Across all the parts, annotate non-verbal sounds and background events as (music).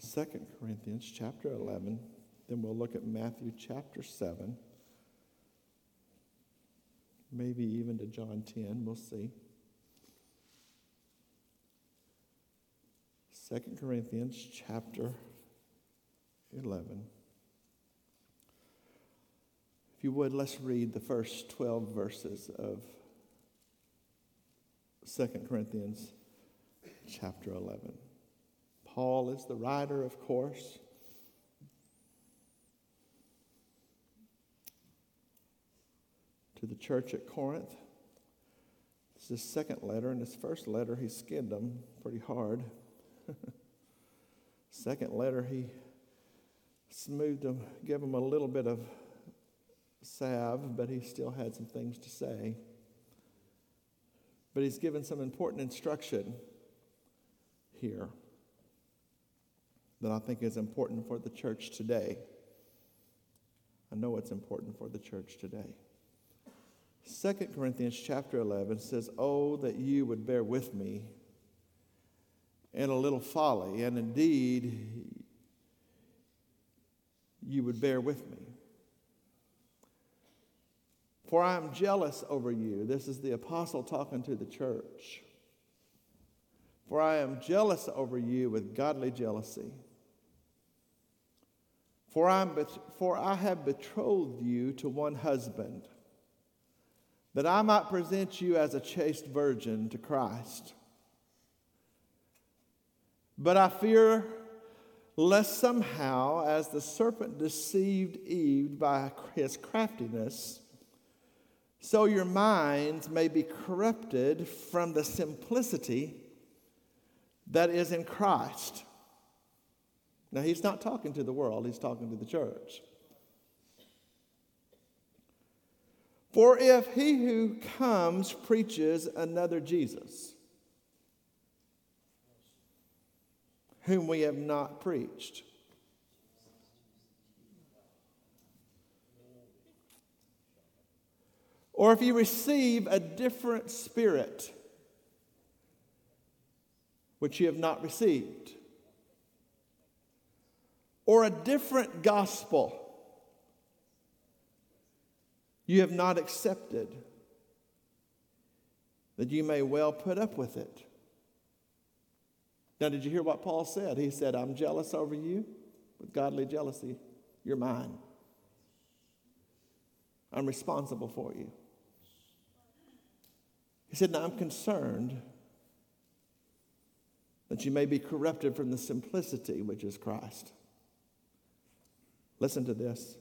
2 Corinthians chapter 11. Then we'll look at Matthew chapter 7. Maybe even to John 10. We'll see. 2 Corinthians chapter 11. If you would, let's read the first 12 verses of 2 Corinthians chapter 11. Paul is the writer, of course. To the church at Corinth. This is his second letter. In his first letter, he skinned them pretty hard. (laughs) second letter, he smoothed them, gave them a little bit of salve, but he still had some things to say. But he's given some important instruction here that I think is important for the church today. I know it's important for the church today. 2 Corinthians chapter 11 says, Oh, that you would bear with me in a little folly, and indeed you would bear with me. For I am jealous over you. This is the apostle talking to the church. For I am jealous over you with godly jealousy. For, I'm, for I have betrothed you to one husband, that I might present you as a chaste virgin to Christ. But I fear lest somehow, as the serpent deceived Eve by his craftiness, so your minds may be corrupted from the simplicity that is in Christ. Now, he's not talking to the world, he's talking to the church. For if he who comes preaches another Jesus, whom we have not preached, or if you receive a different spirit which you have not received, or a different gospel you have not accepted, that you may well put up with it. Now, did you hear what Paul said? He said, I'm jealous over you with godly jealousy. You're mine. I'm responsible for you. He said, Now I'm concerned that you may be corrupted from the simplicity which is Christ. Listen to this.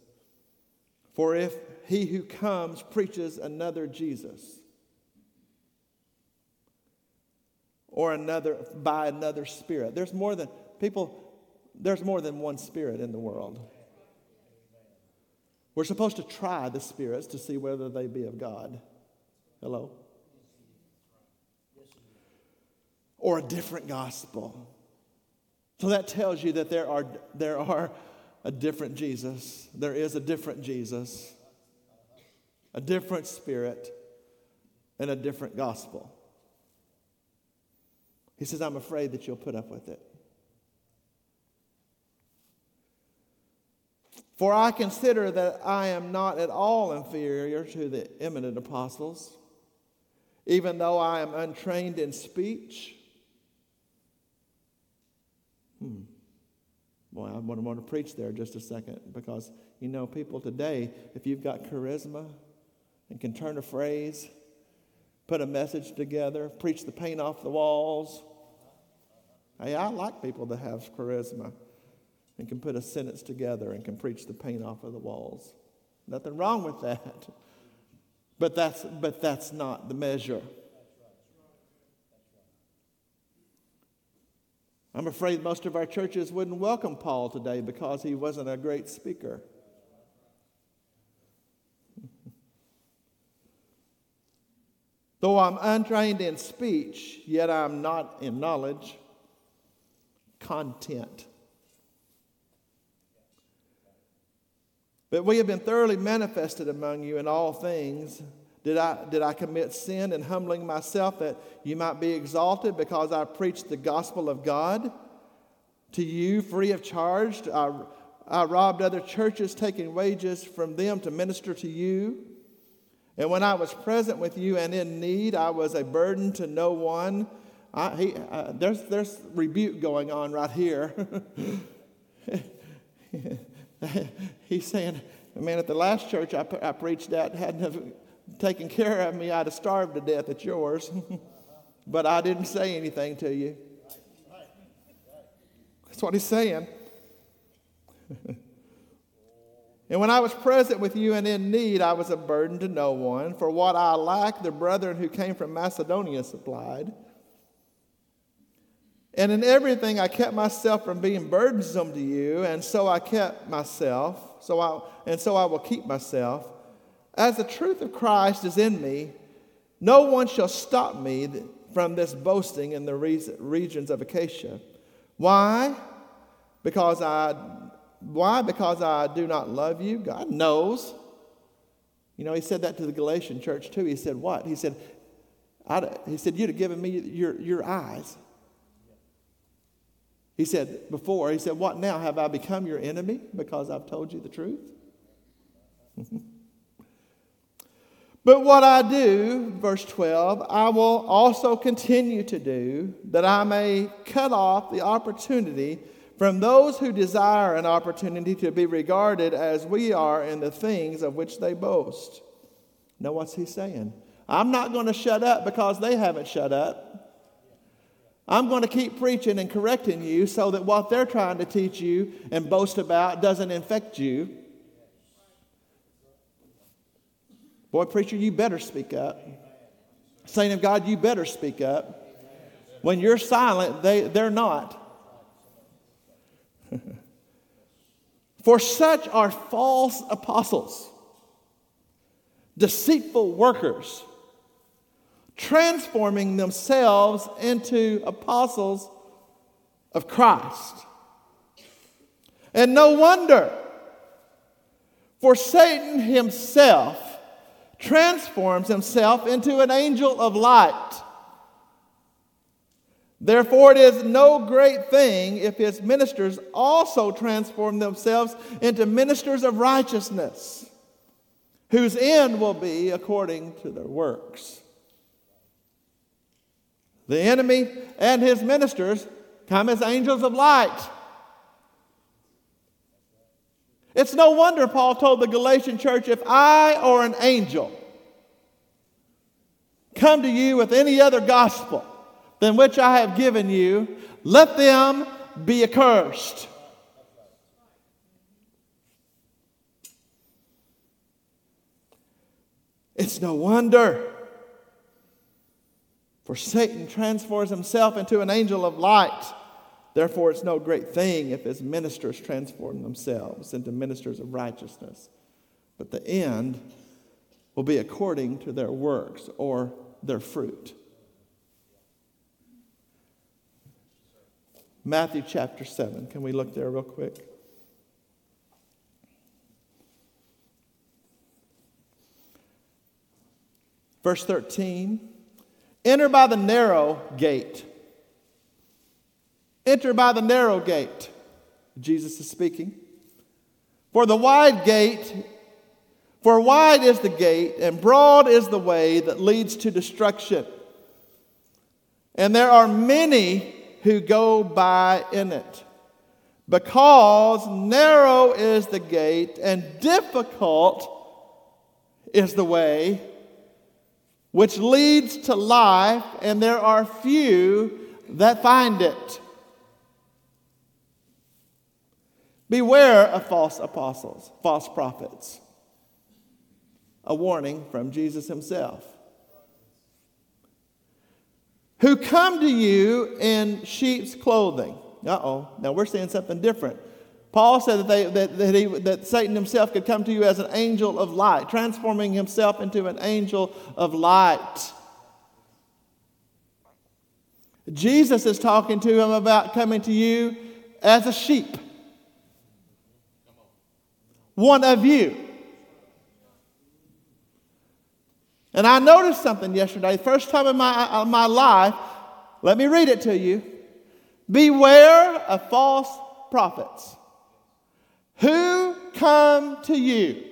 For if he who comes preaches another Jesus, or another by another spirit, there's more than people, there's more than one spirit in the world. We're supposed to try the spirits to see whether they be of God. Hello? or a different gospel. So that tells you that there are, there are a different Jesus. There is a different Jesus, a different spirit, and a different gospel. He says, I'm afraid that you'll put up with it. For I consider that I am not at all inferior to the eminent apostles, even though I am untrained in speech Hmm. Boy, I want, want to preach there just a second because, you know, people today, if you've got charisma and can turn a phrase, put a message together, preach the paint off the walls. Hey, I like people that have charisma and can put a sentence together and can preach the paint off of the walls. Nothing wrong with that. But that's, but that's not the measure. I'm afraid most of our churches wouldn't welcome Paul today because he wasn't a great speaker. (laughs) Though I'm untrained in speech, yet I'm not in knowledge, content. But we have been thoroughly manifested among you in all things did I, did I commit sin in humbling myself that you might be exalted because I preached the gospel of God to you free of charge. I, I robbed other churches, taking wages from them to minister to you. And when I was present with you and in need, I was a burden to no one. I, he, uh, there's, there's rebuke going on right here. (laughs) He's saying, man, at the last church I, I preached at, have taken care of me, I'd have starved to death at yours. (laughs) but I didn't say anything to you. That's what he's saying. (laughs) and when I was present with you and in need, I was a burden to no one. For what I lacked, the brethren who came from Macedonia supplied. And in everything, I kept myself from being burdensome to you, and so I kept myself, so I, and so I will keep myself. As the truth of Christ is in me, no one shall stop me from this boasting in the regions of Achaia. Why? Because I, why? Because I do not love you. God knows. You know, he said that to the Galatian church too. He said, What? He said, he said, You'd have given me your, your eyes. He said before, he said, What now? Have I become your enemy because I've told you the truth? (laughs) but what I do, verse 12, I will also continue to do, that I may cut off the opportunity from those who desire an opportunity to be regarded as we are in the things of which they boast. Now, what's he saying? I'm not going to shut up because they haven't shut up. I'm going to keep preaching and correcting you so that what they're trying to teach you and boast about doesn't infect you. Boy, preacher, you better speak up. Saint of God, you better speak up. When you're silent, they, they're not. (laughs) For such are false apostles, deceitful workers transforming themselves into apostles of Christ. And no wonder, for Satan himself transforms himself into an angel of light. Therefore, it is no great thing if his ministers also transform themselves into ministers of righteousness, whose end will be according to their works. The enemy and his ministers come as angels of light. It's no wonder Paul told the Galatian church if I or an angel come to you with any other gospel than which I have given you, let them be accursed. It's no wonder for Satan transforms himself into an angel of light. Therefore, it's no great thing if his ministers transform themselves into ministers of righteousness. But the end will be according to their works or their fruit. Matthew chapter 7. Can we look there real quick? Verse 13. Enter by the narrow gate. Enter by the narrow gate. Jesus is speaking. For the wide gate, for wide is the gate, and broad is the way that leads to destruction. And there are many who go by in it. Because narrow is the gate, and difficult is the way which leads to life, and there are few that find it. Beware of false apostles, false prophets. A warning from Jesus himself. Who come to you in sheep's clothing. Uh oh, now we're seeing something different. Paul said that, they, that, that, he, that Satan himself could come to you as an angel of light, transforming himself into an angel of light. Jesus is talking to him about coming to you as a sheep, one of you. And I noticed something yesterday, first time in my, in my life. Let me read it to you. Beware of false prophets who come to you.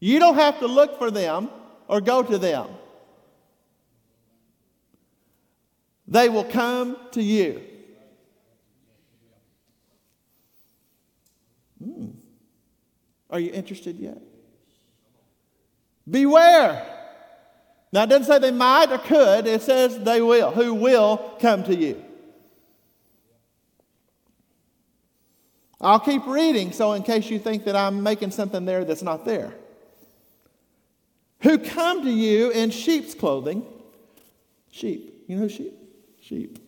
You don't have to look for them or go to them. They will come to you. Are you interested yet? Beware. Now, it doesn't say they might or could, it says they will, who will come to you. I'll keep reading, so in case you think that I'm making something there that's not there. Who come to you in sheep's clothing. Sheep. You know sheep? Sheep.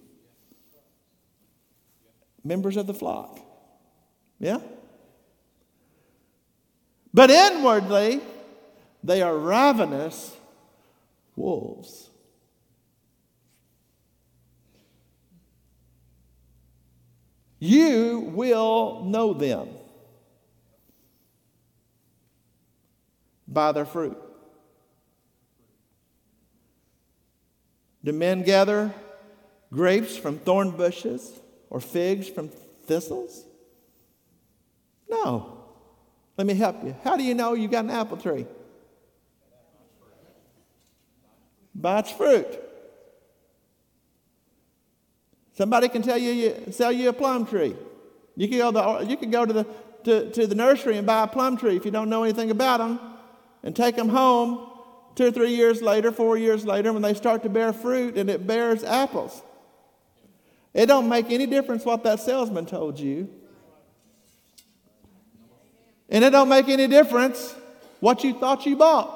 Members of the flock. Yeah? But inwardly, they are ravenous wolves. You will know them by their fruit. Do men gather grapes from thorn bushes or figs from thistles? No. Let me help you. How do you know you got an apple tree? By its fruit. Somebody can tell you, you sell you a plum tree. You can go, the, you can go to, the, to, to the nursery and buy a plum tree if you don't know anything about them and take them home two or three years later, four years later, when they start to bear fruit and it bears apples. It don't make any difference what that salesman told you. And it don't make any difference what you thought you bought.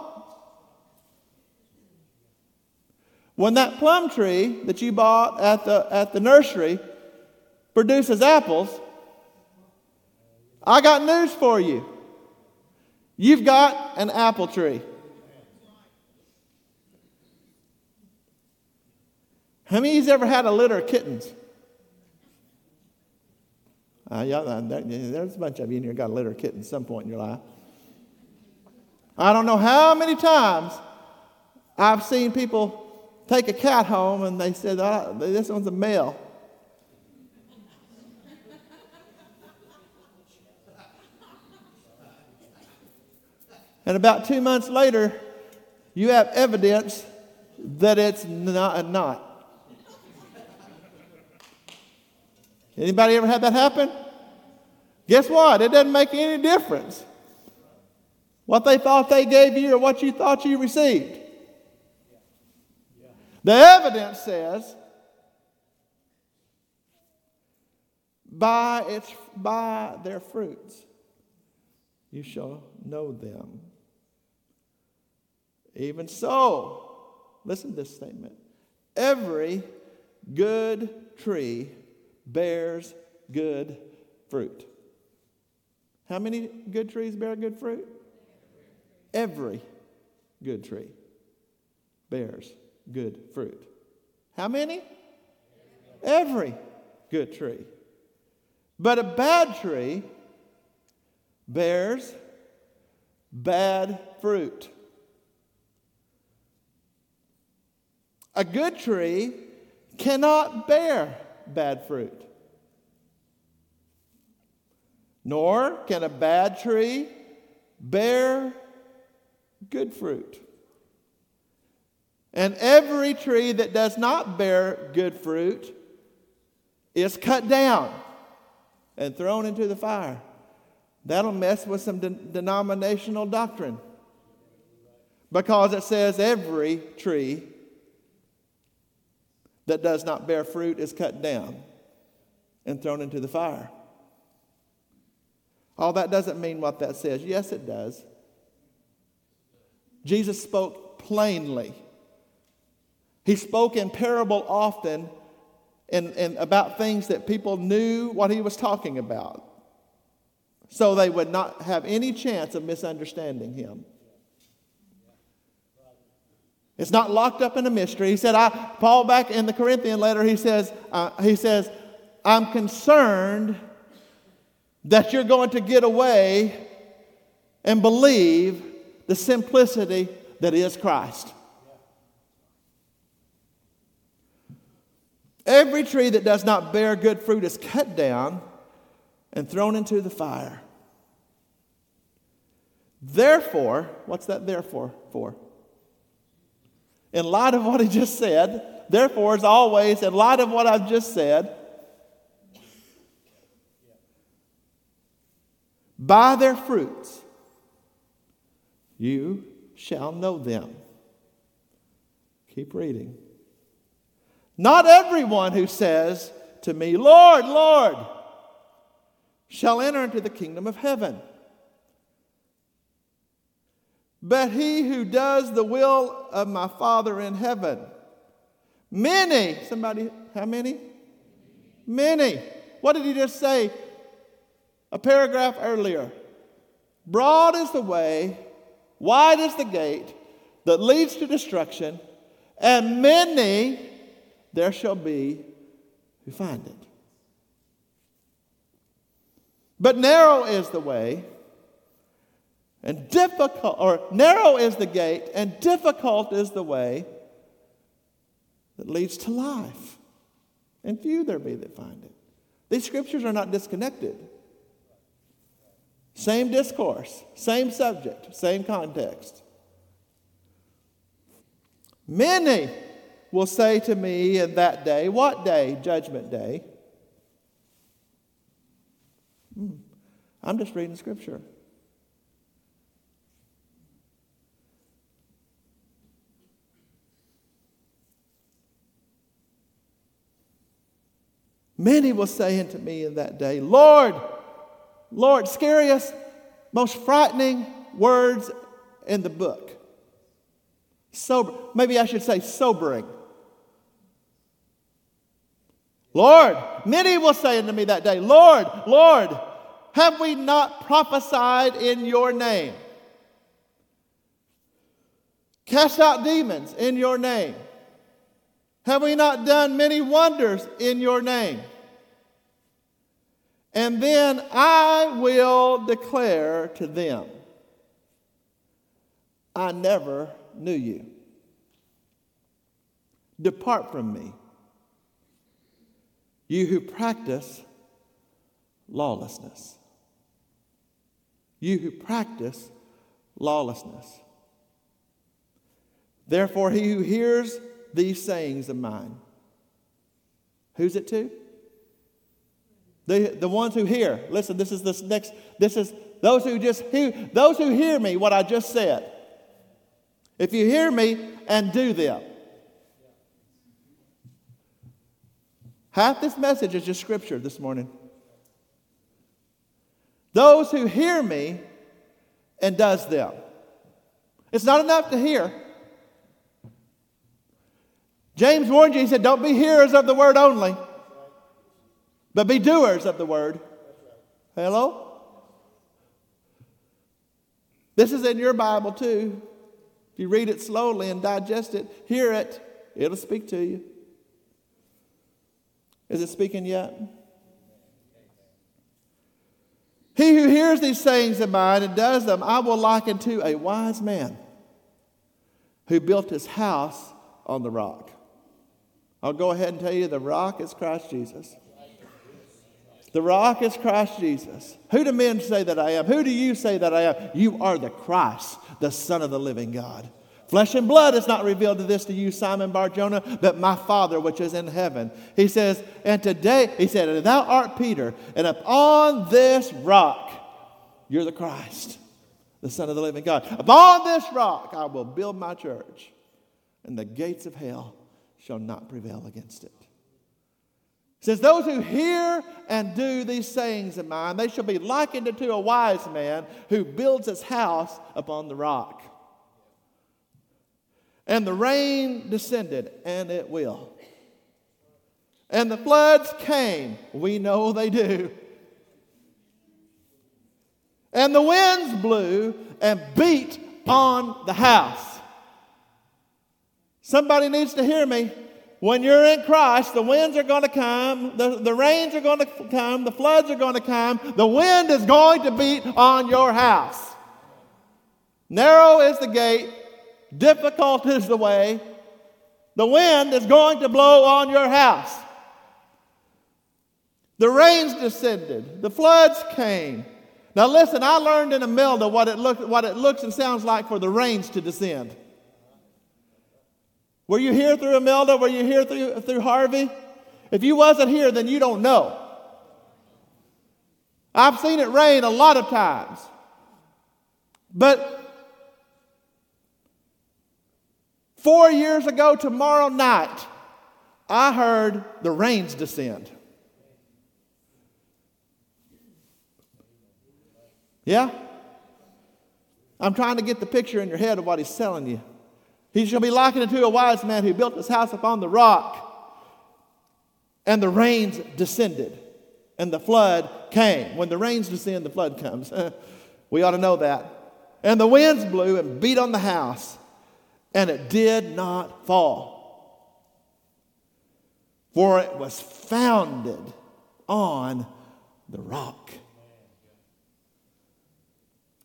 When that plum tree that you bought at the, at the nursery produces apples, I got news for you. You've got an apple tree. How many of you ever had a litter of kittens? Uh, yeah, there's a bunch of you in here got a litter of kittens at some point in your life. I don't know how many times I've seen people take a cat home and they said, oh, This one's a male. and about two months later, you have evidence that it's not. not. Anybody ever had that happen? Guess what? It doesn't make any difference what they thought they gave you or what you thought you received. The evidence says, by, its, by their fruits you shall know them. Even so, listen to this statement every good tree bears good fruit. How many good trees bear good fruit? Every good tree bears good fruit. How many? Every good tree. But a bad tree bears bad fruit. A good tree cannot bear bad fruit. Nor can a bad tree bear good fruit. And every tree that does not bear good fruit is cut down and thrown into the fire. That'll mess with some de- denominational doctrine. Because it says every tree that does not bear fruit is cut down and thrown into the fire. All that doesn't mean what that says. Yes, it does. Jesus spoke plainly he spoke in parable often and, and about things that people knew what he was talking about. So they would not have any chance of misunderstanding him. It's not locked up in a mystery. He said, I, Paul back in the Corinthian letter, he says, uh, he says, I'm concerned that you're going to get away and believe the simplicity that is Christ. Every tree that does not bear good fruit is cut down and thrown into the fire. Therefore, what's that therefore for? In light of what he just said, therefore, as always, in light of what I've just said, by their fruits you shall know them. Keep reading. Not everyone who says to me, Lord, Lord, shall enter into the kingdom of heaven, but he who does the will of my Father in heaven. Many, somebody, how many? Many. What did he just say? A paragraph earlier. Broad is the way, wide is the gate that leads to destruction, and many there shall be who find it. But narrow is the way, and difficult, or narrow is the gate, and difficult is the way that leads to life. And few there be that find it. These scriptures are not disconnected. Same discourse, same subject, same context. Many will say to me in that day, What day? Judgment day. Hmm. I'm just reading scripture. Many will say unto me in that day, Lord, Lord, scariest, most frightening words in the book. Sober, maybe I should say sobering. Lord, many will say unto me that day, Lord, Lord, have we not prophesied in your name? Cast out demons in your name. Have we not done many wonders in your name? And then I will declare to them, I never knew you. Depart from me, you who practice lawlessness. You who practice lawlessness. Therefore, he who hears these sayings of mine, who's it to? The, the ones who hear. Listen, this is this next, this is those who just hear, those who hear me, what I just said. If you hear me and do them. Half this message is just scripture this morning. Those who hear me and does them. It's not enough to hear. James warned you, he said, Don't be hearers of the word only, but be doers of the word. Hello? This is in your Bible too. If you read it slowly and digest it, hear it, it'll speak to you. Is it speaking yet? He who hears these sayings of mine and does them, I will liken to a wise man who built his house on the rock. I'll go ahead and tell you the rock is Christ Jesus. The rock is Christ Jesus. Who do men say that I am? Who do you say that I am? You are the Christ, the Son of the living God. Flesh and blood has not revealed to this to you, Simon Barjona, but my Father which is in heaven. He says, and today, he said, and Thou art Peter, and upon this rock you're the Christ, the Son of the living God. Upon this rock I will build my church, and the gates of hell shall not prevail against it. Says, Those who hear and do these sayings of mine, they shall be likened unto a wise man who builds his house upon the rock. And the rain descended, and it will. And the floods came. We know they do. And the winds blew and beat on the house. Somebody needs to hear me. When you're in Christ, the winds are going to come, the, the rains are going to come, the floods are going to come, the wind is going to beat on your house. Narrow is the gate, difficult is the way. The wind is going to blow on your house. The rains descended, the floods came. Now listen, I learned in Imelda what it, look, what it looks and sounds like for the rains to descend. Were you here through Imelda? Were you here through, through Harvey? If you wasn't here, then you don't know. I've seen it rain a lot of times. But four years ago, tomorrow night, I heard the rains descend. Yeah? I'm trying to get the picture in your head of what he's telling you. He shall be likened unto a wise man who built his house upon the rock, and the rains descended, and the flood came. When the rains descend, the flood comes. (laughs) we ought to know that. And the winds blew and beat on the house, and it did not fall. For it was founded on the rock.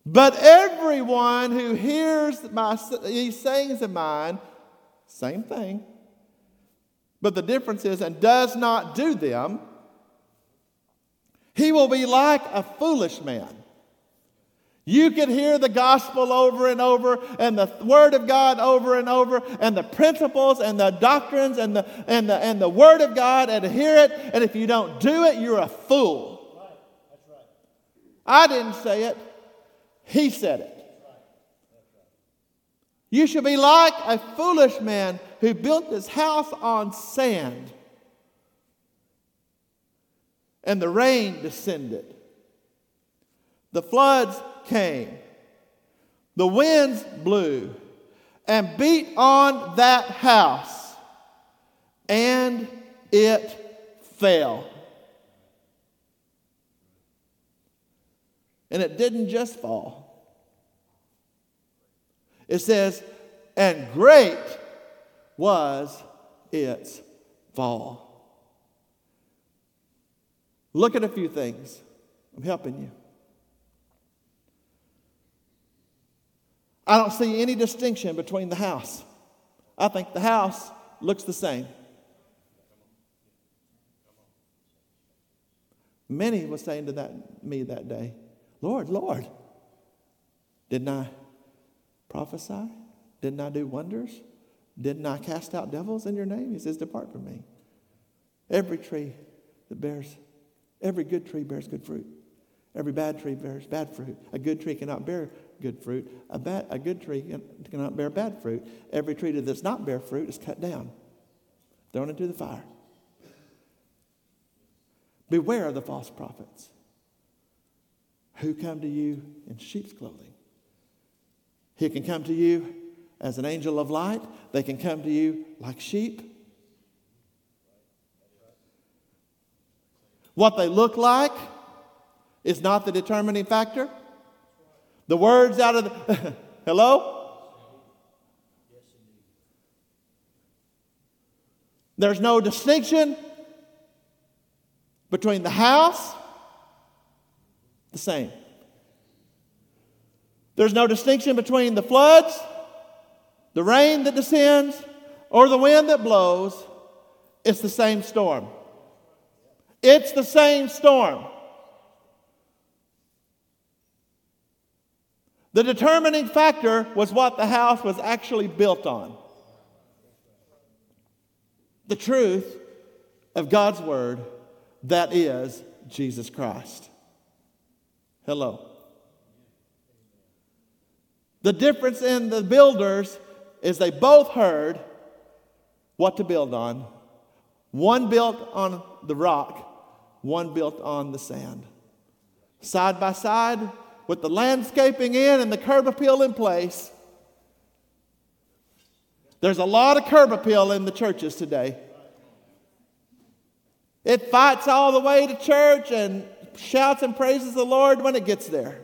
But everyone who hears my, these sayings of mine, same thing, but the difference is, and does not do them, he will be like a foolish man. You can hear the gospel over and over, and the word of God over and over, and the principles and the doctrines and the, and the, and the word of God, and hear it, and if you don't do it, you're a fool. Right. Right. I didn't say it. He said it. You should be like a foolish man who built his house on sand. And the rain descended. The floods came. The winds blew and beat on that house, and it fell. And it didn't just fall. It says, and great was its fall. Look at a few things. I'm helping you. I don't see any distinction between the house. I think the house looks the same. Many were saying to that, me that day, Lord, Lord, didn't I prophesy? Didn't I do wonders? Didn't I cast out devils in your name? He says, Depart from me. Every tree that bears, every good tree bears good fruit. Every bad tree bears bad fruit. A good tree cannot bear good fruit. A, bad, a good tree cannot bear bad fruit. Every tree that does not bear fruit is cut down, thrown into the fire. Beware of the false prophets who come to you in sheep's clothing. He can come to you as an angel of light, they can come to you like sheep. What they look like is not the determining factor. The words out of the. (laughs) Hello? There's no distinction between the house the same. There's no distinction between the floods, the rain that descends, or the wind that blows. It's the same storm. It's the same storm. The determining factor was what the house was actually built on the truth of God's Word, that is Jesus Christ. Hello. The difference in the builders is they both heard what to build on. One built on the rock, one built on the sand. Side by side, with the landscaping in and the curb appeal in place. There's a lot of curb appeal in the churches today. It fights all the way to church and shouts and praises the Lord when it gets there.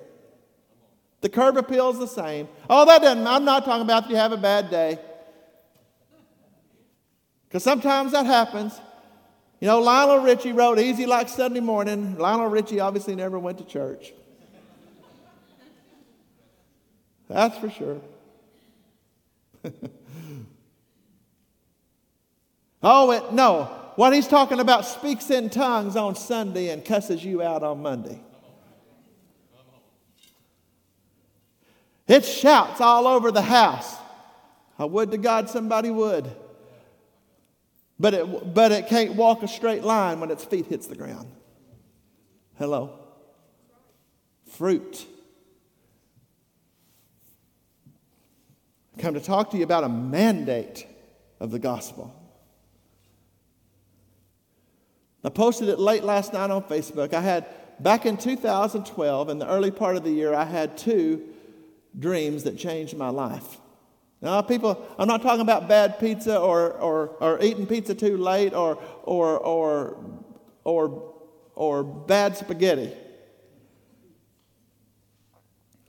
The curb appeal is the same. Oh, that doesn't, I'm not talking about that you have a bad day. Because sometimes that happens. You know, Lionel Richie wrote Easy Like Sunday Morning. Lionel Richie obviously never went to church. That's for sure. (laughs) oh, it, no. What he's talking about speaks in tongues on Sunday and cusses you out on Monday. It shouts all over the house. I would to God somebody would. But it, but it can't walk a straight line when its feet hits the ground. Hello? Fruit. Come to talk to you about a mandate of the gospel. I posted it late last night on Facebook. I had, back in 2012, in the early part of the year, I had two dreams that changed my life. Now, people, I'm not talking about bad pizza or, or, or eating pizza too late or, or, or, or, or bad spaghetti.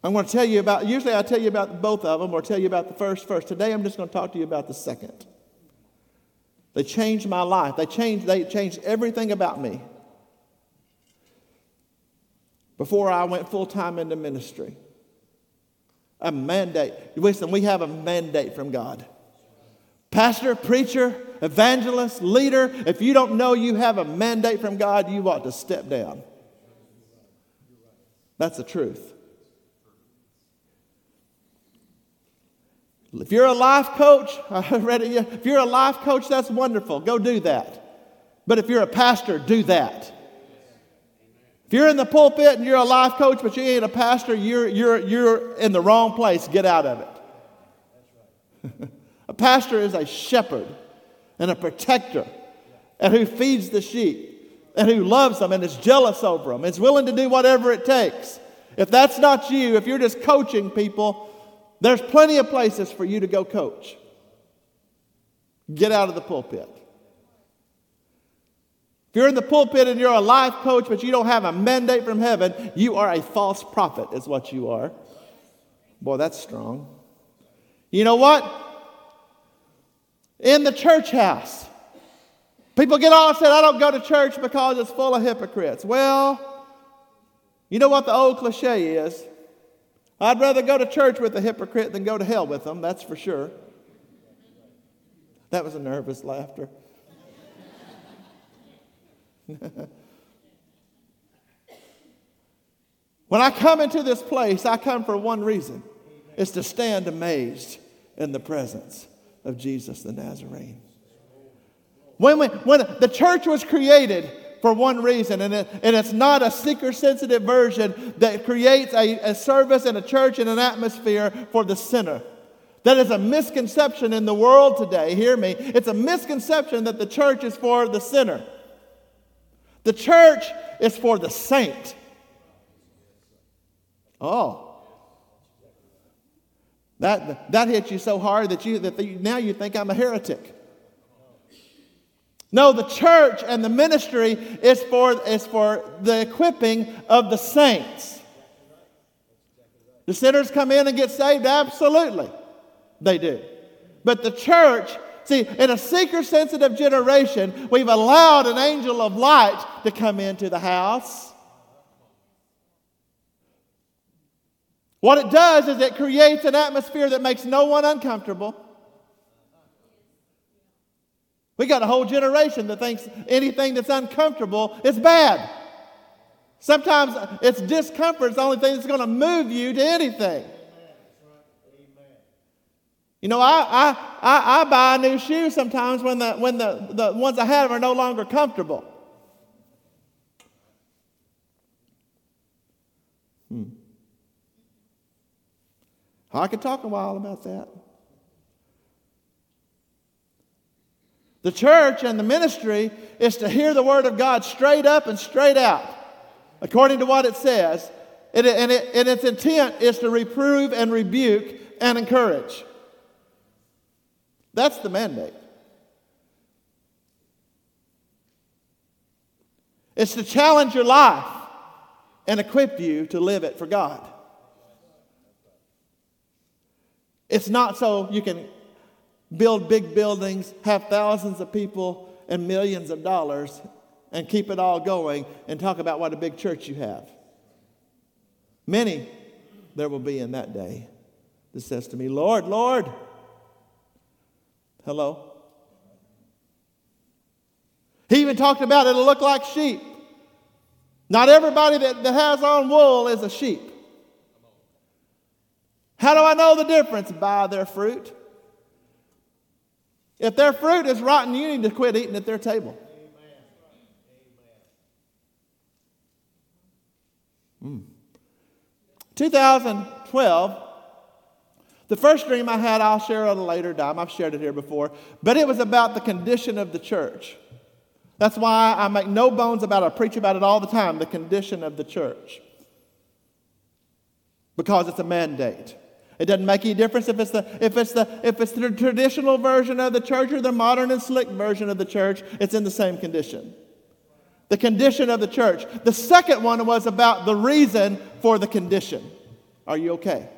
I'm going to tell you about, usually I tell you about both of them or tell you about the first first. Today I'm just going to talk to you about the second. They changed my life. They changed, they changed everything about me. Before I went full time into ministry a mandate. Listen, we have a mandate from God. Pastor, preacher, evangelist, leader, if you don't know you have a mandate from God, you ought to step down. That's the truth. If you're a life coach, (laughs) I read it. If you're a life coach, that's wonderful. Go do that. But if you're a pastor, do that. If you're in the pulpit and you're a life coach, but you ain't a pastor, you're, you're, you're in the wrong place. Get out of it. (laughs) a pastor is a shepherd and a protector and who feeds the sheep and who loves them and is jealous over them, is willing to do whatever it takes. If that's not you, if you're just coaching people, there's plenty of places for you to go coach. Get out of the pulpit. If you're in the pulpit and you're a life coach, but you don't have a mandate from heaven, you are a false prophet, is what you are. Boy, that's strong. You know what? In the church house, people get all said, I don't go to church because it's full of hypocrites. Well, you know what the old cliche is? I'd rather go to church with a hypocrite than go to hell with them, that's for sure. That was a nervous laughter. (laughs) when I come into this place, I come for one reason it's to stand amazed in the presence of Jesus the Nazarene. When, we, when the church was created for one reason, and, it, and it's not a seeker sensitive version that creates a, a service and a church and an atmosphere for the sinner. That is a misconception in the world today. Hear me. It's a misconception that the church is for the sinner. The church is for the saint. Oh. That, that hits you so hard that, you, that the, now you think I'm a heretic. No, the church and the ministry is for, is for the equipping of the saints. The sinners come in and get saved? Absolutely, they do. But the church See, in a seeker sensitive generation, we've allowed an angel of light to come into the house. What it does is it creates an atmosphere that makes no one uncomfortable. We got a whole generation that thinks anything that's uncomfortable is bad. Sometimes it's discomfort, it's the only thing that's going to move you to anything. You know, I, I, I, I buy new shoes sometimes when, the, when the, the ones I have are no longer comfortable. Hmm. I could talk a while about that. The church and the ministry is to hear the word of God straight up and straight out, according to what it says. and, it, and its intent is to reprove and rebuke and encourage. That's the mandate. It's to challenge your life and equip you to live it for God. It's not so you can build big buildings, have thousands of people and millions of dollars, and keep it all going and talk about what a big church you have. Many there will be in that day that says to me, Lord, Lord, Hello? He even talked about it'll look like sheep. Not everybody that, that has on wool is a sheep. How do I know the difference? By their fruit. If their fruit is rotten, you need to quit eating at their table. Mm. 2012, the first dream I had, I'll share at a later time. I've shared it here before, but it was about the condition of the church. That's why I make no bones about it. I preach about it all the time the condition of the church. Because it's a mandate. It doesn't make any difference if it's the if it's the if it's the traditional version of the church or the modern and slick version of the church, it's in the same condition. The condition of the church. The second one was about the reason for the condition. Are you okay?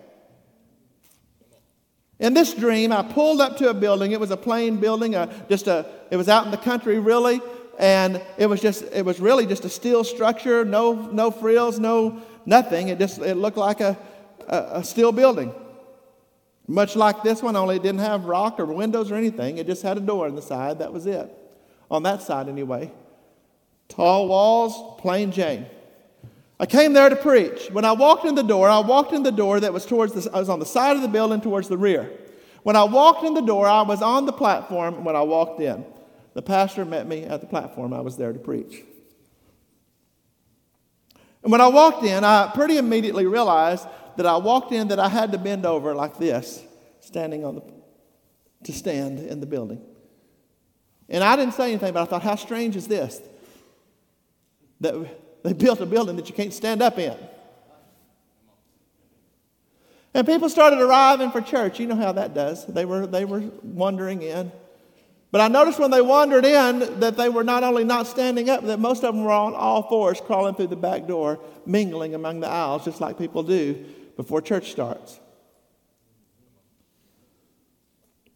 In this dream, I pulled up to a building. It was a plain building, uh, just a, it was out in the country, really and it was just it was really just a steel structure no no frills no nothing it just it looked like a, a, a steel building much like this one only it didn't have rock or windows or anything. It just had a door on the side. That was it. On that side anyway. Tall walls plain jane. I came there to preach. When i walked in the door i walked in the door that was towards the i was on the side of the building towards the rear. When i walked in the door i was on the platform when i walked in. The pastor met me at the platform. I was there to preach. And when I walked in, I pretty immediately realized that I walked in that I had to bend over like this, standing on the to stand in the building. And I didn't say anything, but I thought, how strange is this? That they built a building that you can't stand up in. And people started arriving for church. You know how that does. They were, they were wandering in. But I noticed when they wandered in that they were not only not standing up, that most of them were on all fours crawling through the back door, mingling among the aisles, just like people do before church starts.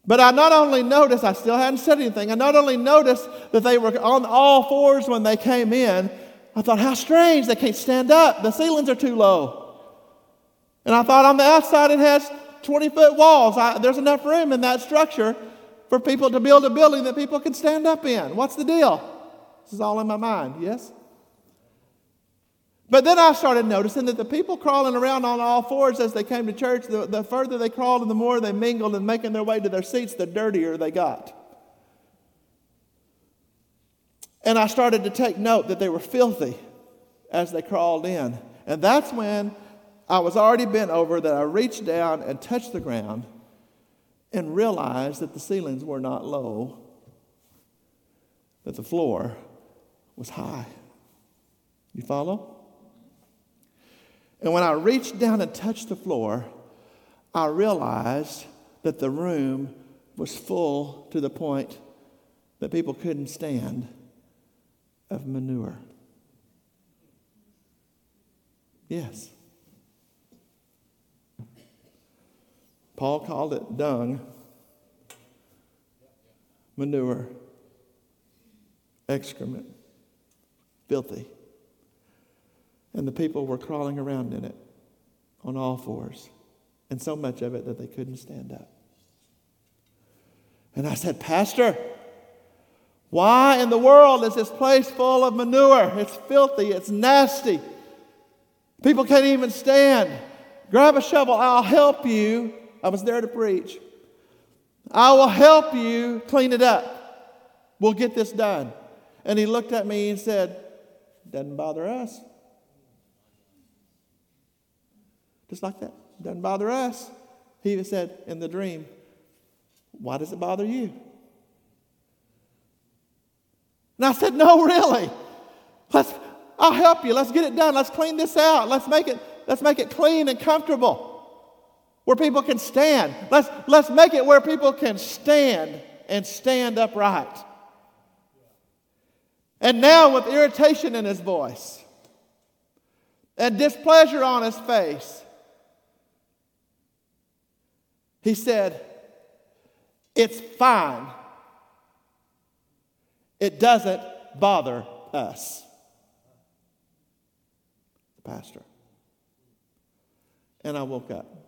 But I not only noticed, I still hadn't said anything, I not only noticed that they were on all fours when they came in, I thought, how strange, they can't stand up. The ceilings are too low. And I thought on the outside it has 20 foot walls. I, there's enough room in that structure for people to build a building that people can stand up in. What's the deal? This is all in my mind, yes? But then I started noticing that the people crawling around on all fours as they came to church, the, the further they crawled and the more they mingled and making their way to their seats, the dirtier they got. And I started to take note that they were filthy as they crawled in. And that's when I was already bent over that I reached down and touched the ground and realized that the ceilings were not low, that the floor was high. You follow? And when I reached down and touched the floor, I realized that the room was full to the point that people couldn't stand of manure. Yes. Paul called it dung, manure, excrement, filthy. And the people were crawling around in it on all fours, and so much of it that they couldn't stand up. And I said, Pastor, why in the world is this place full of manure? It's filthy, it's nasty. People can't even stand. Grab a shovel, I'll help you. I was there to preach. I will help you clean it up. We'll get this done. And he looked at me and said, Doesn't bother us. Just like that. Doesn't bother us. He even said in the dream, Why does it bother you? And I said, No, really. Let's, I'll help you. Let's get it done. Let's clean this out. Let's make it, let's make it clean and comfortable where people can stand. Let's, let's make it where people can stand and stand upright. And now, with irritation in his voice and displeasure on his face, he said, It's fine. It doesn't bother us. The pastor. And I woke up.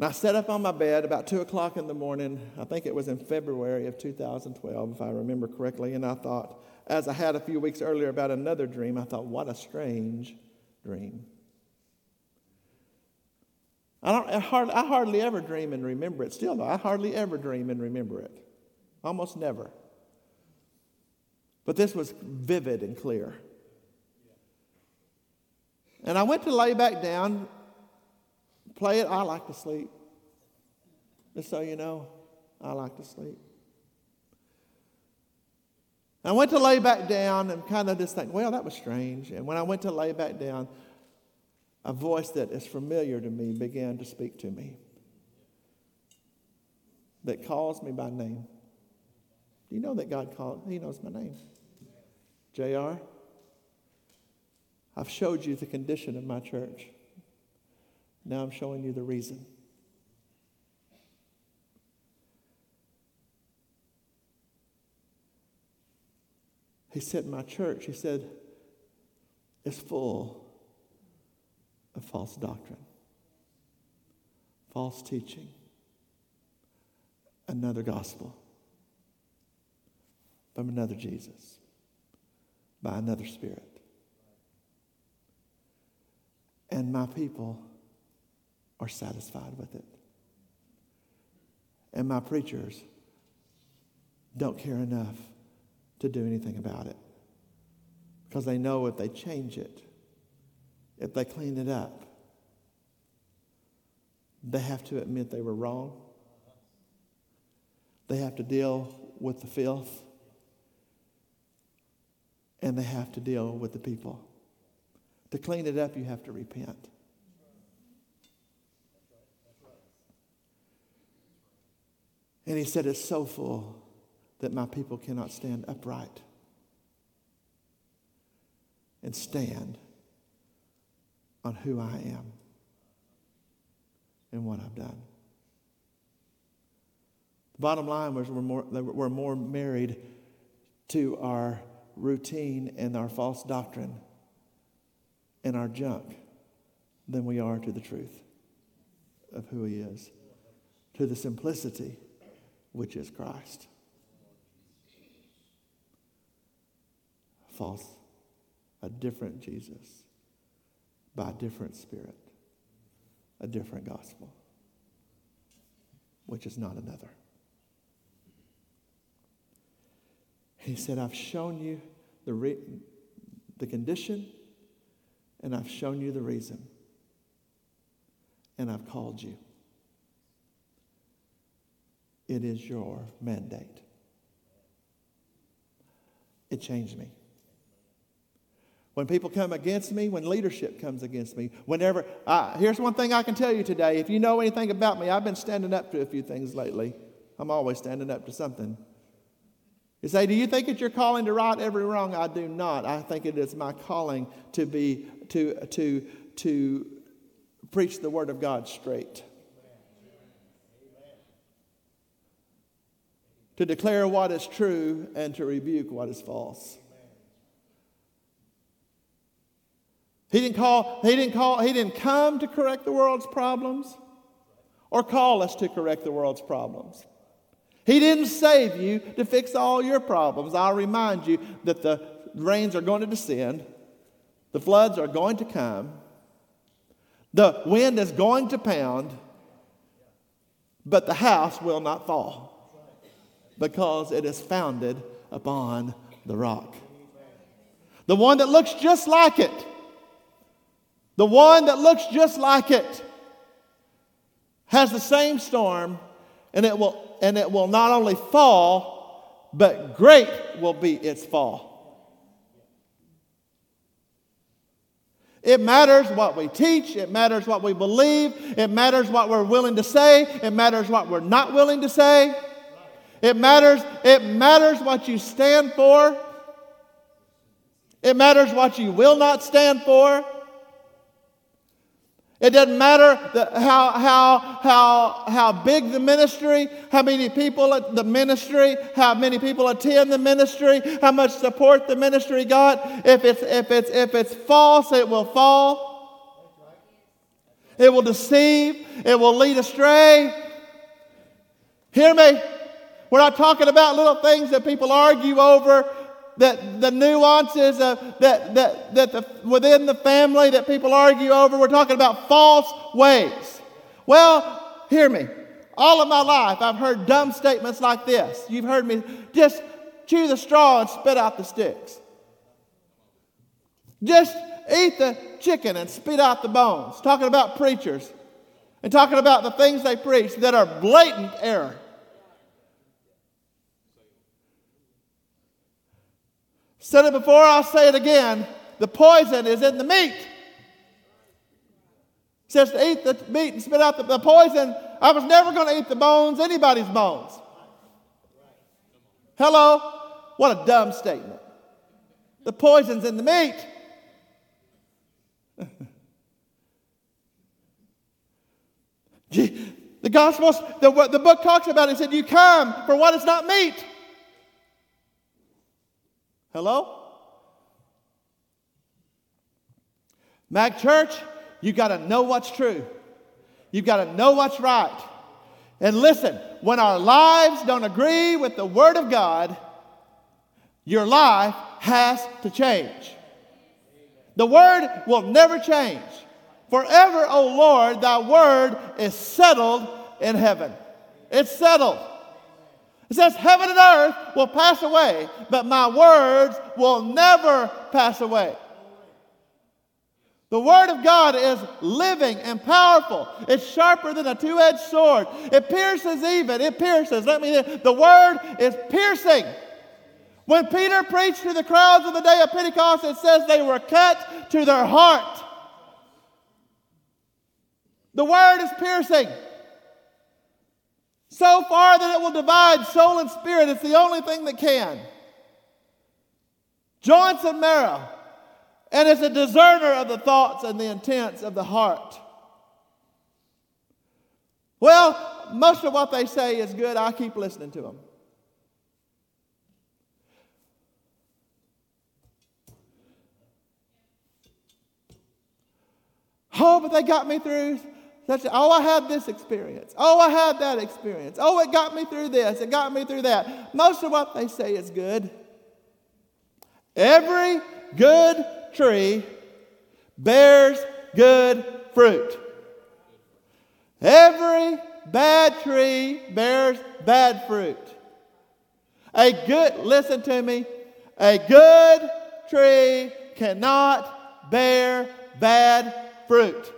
And I sat up on my bed about 2 o'clock in the morning. I think it was in February of 2012, if I remember correctly. And I thought, as I had a few weeks earlier about another dream, I thought, what a strange dream. I, don't, I, hardly, I hardly ever dream and remember it. Still, though, I hardly ever dream and remember it. Almost never. But this was vivid and clear. And I went to lay back down, play it. I like to sleep. Just so you know, I like to sleep. I went to lay back down and kind of just think, well, that was strange. And when I went to lay back down, a voice that is familiar to me began to speak to me that calls me by name. Do you know that God called? He knows my name. JR, I've showed you the condition of my church. Now I'm showing you the reason. He said, My church, he said, is full of false doctrine, false teaching, another gospel from another Jesus by another spirit. And my people are satisfied with it. And my preachers don't care enough to do anything about it because they know if they change it, if they clean it up, they have to admit they were wrong. They have to deal with the filth. And they have to deal with the people. To clean it up, you have to repent. And he said, It's so full that my people cannot stand upright and stand on who I am and what I've done. The bottom line was we're more, we're more married to our routine and our false doctrine and our junk than we are to the truth of who He is, to the simplicity which is Christ. False, a different Jesus by a different spirit, a different gospel, which is not another. He said, I've shown you the, re- the condition and I've shown you the reason. And I've called you. It is your mandate. It changed me. When people come against me, when leadership comes against me, whenever, I, here's one thing I can tell you today. If you know anything about me, I've been standing up to a few things lately. I'm always standing up to something. You say, Do you think it's your calling to right every wrong? I do not. I think it is my calling to be to to to preach the word of God straight. To declare what is true and to rebuke what is false. He didn't call, he didn't call, he didn't come to correct the world's problems or call us to correct the world's problems. He didn't save you to fix all your problems. I'll remind you that the rains are going to descend, the floods are going to come, the wind is going to pound, but the house will not fall because it is founded upon the rock. The one that looks just like it, the one that looks just like it, has the same storm, and it will and it will not only fall, but great will be its fall. It matters what we teach. It matters what we believe. It matters what we're willing to say. It matters what we're not willing to say. It matters, it matters what you stand for. It matters what you will not stand for. It doesn't matter how, how, how, how big the ministry, how many people at the ministry, how many people attend the ministry, how much support the ministry got. If it's, if it's, if it's false, it will fall. it will deceive, it will lead astray. Hear me? We're not talking about little things that people argue over, that the nuances of, that, that, that the, within the family that people argue over. We're talking about false ways. Well, hear me. All of my life, I've heard dumb statements like this. You've heard me just chew the straw and spit out the sticks. Just eat the chicken and spit out the bones. Talking about preachers and talking about the things they preach that are blatant error. Said it before, I'll say it again. The poison is in the meat. It says to eat the meat and spit out the, the poison. I was never going to eat the bones, anybody's bones. Hello? What a dumb statement. The poison's in the meat. (laughs) the gospel, the, the book talks about it, it said, You come for what is not meat. Hello? Mag Church, you've got to know what's true. You've got to know what's right. And listen, when our lives don't agree with the Word of God, your life has to change. The Word will never change. Forever, O Lord, thy Word is settled in heaven. It's settled. It says, Heaven and earth will pass away, but my words will never pass away. The Word of God is living and powerful. It's sharper than a two edged sword. It pierces even. It pierces. Let me, the Word is piercing. When Peter preached to the crowds of the day of Pentecost, it says they were cut to their heart. The Word is piercing so far that it will divide soul and spirit. It's the only thing that can. Joints and marrow. And it's a discerner of the thoughts and the intents of the heart. Well, most of what they say is good. I keep listening to them. Oh, but they got me through such, oh, I had this experience. Oh, I had that experience. Oh, it got me through this. It got me through that. Most of what they say is good. Every good tree bears good fruit. Every bad tree bears bad fruit. A good, listen to me, a good tree cannot bear bad fruit.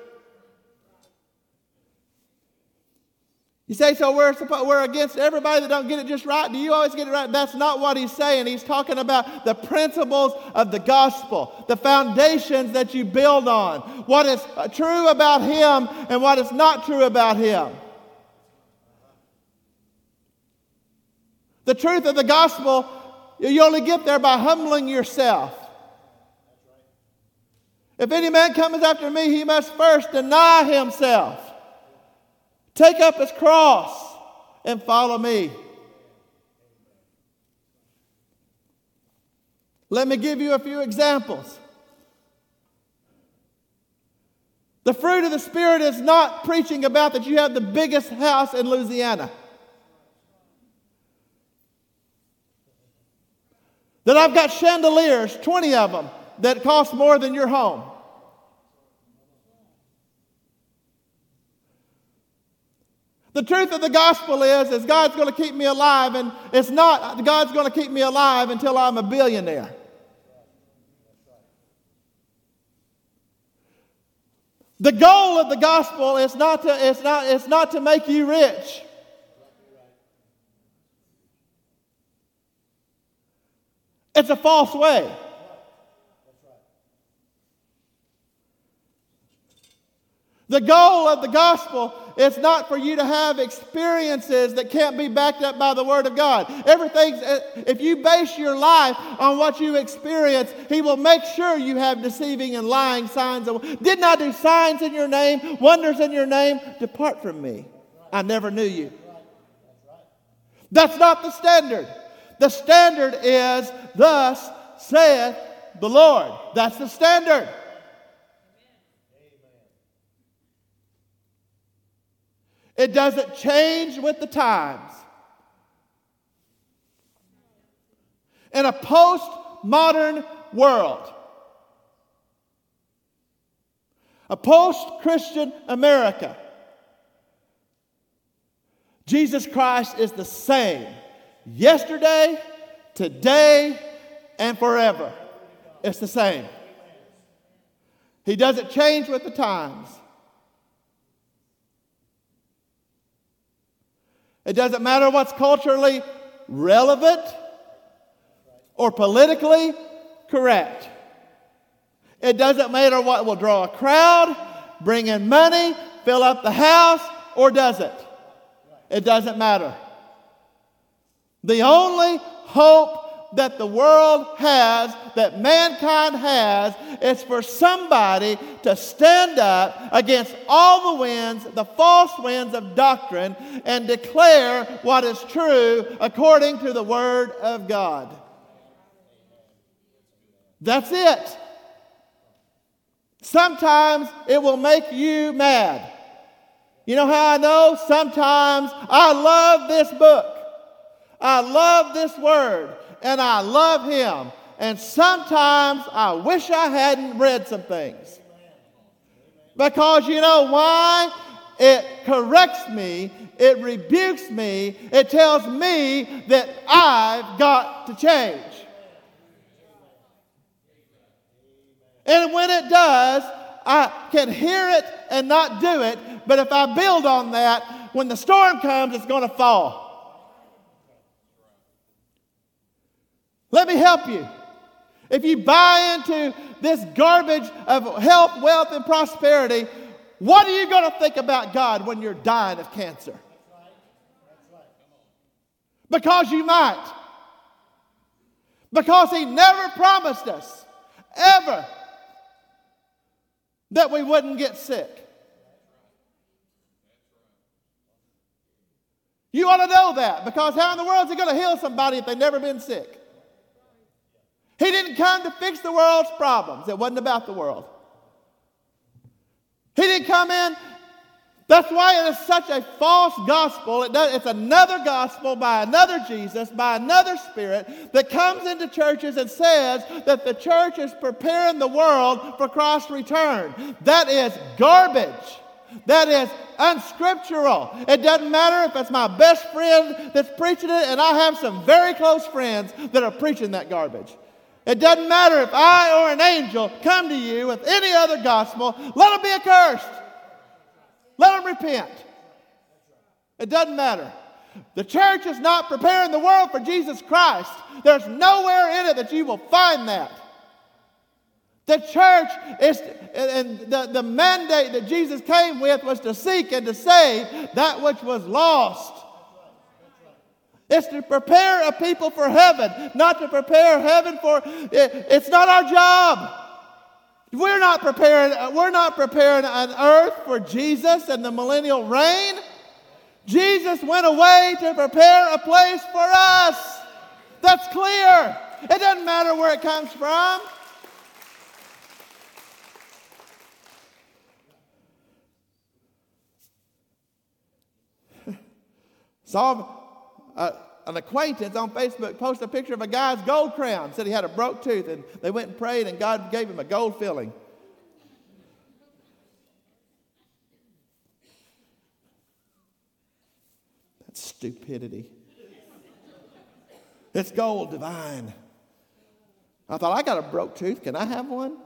You say, so we're, we're against everybody that don't get it just right. Do you always get it right? That's not what he's saying. He's talking about the principles of the gospel, the foundations that you build on, what is uh, true about him and what is not true about him. The truth of the gospel, you only get there by humbling yourself. If any man comes after me, he must first deny himself. Take up his cross and follow me. Let me give you a few examples. The fruit of the Spirit is not preaching about that you have the biggest house in Louisiana. That I've got chandeliers, 20 of them, that cost more than your home. The truth of the gospel is, is God's going to keep me alive, and it's not God's going to keep me alive until I'm a billionaire. The goal of the gospel is not to, it's not, it's not to make you rich. It's a false way. The goal of the gospel is not for you to have experiences that can't be backed up by the Word of God. Everything, uh, if you base your life on what you experience, He will make sure you have deceiving and lying signs. Didn't I do signs in your name, wonders in your name? Depart from me. I never knew you. That's not the standard. The standard is, Thus saith the Lord. That's the standard. It doesn't change with the times. In a postmodern world, a post Christian America, Jesus Christ is the same yesterday, today, and forever. It's the same. He doesn't change with the times. It doesn't matter what's culturally relevant or politically correct. It doesn't matter what will draw a crowd, bring in money, fill up the house, or does it? It doesn't matter. The only hope that the world has, that mankind has, is for somebody to stand up against all the winds, the false winds of doctrine, and declare what is true according to the Word of God. That's it. Sometimes it will make you mad. You know how I know? Sometimes I love this book. I love this word and I love Him. And sometimes I wish I hadn't read some things. Because you know why? It corrects me, it rebukes me, it tells me that I've got to change. And when it does, I can hear it and not do it, but if I build on that, when the storm comes, it's going to fall. Let me help you. If you buy into this garbage of health, wealth, and prosperity, what are you going to think about God when you're dying of cancer? Because you might. Because He never promised us, ever, that we wouldn't get sick. You ought to know that because how in the world is He going to heal somebody if they've never been sick? He didn't come to fix the world's problems. It wasn't about the world. He didn't come in. That's why it is such a false gospel. It does, it's another gospel by another Jesus, by another spirit that comes into churches and says that the church is preparing the world for Christ's return. That is garbage. That is unscriptural. It doesn't matter if it's my best friend that's preaching it, and I have some very close friends that are preaching that garbage. It doesn't matter if I or an angel come to you with any other gospel, let them be accursed. Let them repent. It doesn't matter. The church is not preparing the world for Jesus Christ. There's nowhere in it that you will find that. The church is, and the, the mandate that Jesus came with was to seek and to save that which was lost. It's to prepare a people for heaven, not to prepare heaven for it, it's not our job. We're not preparing we're not preparing an earth for Jesus and the millennial reign. Jesus went away to prepare a place for us. That's clear. It doesn't matter where it comes from. (laughs) Saw an acquaintance on Facebook posted a picture of a guy's gold crown. Said he had a broke tooth, and they went and prayed, and God gave him a gold filling. That's stupidity. It's gold divine. I thought, I got a broke tooth. Can I have one?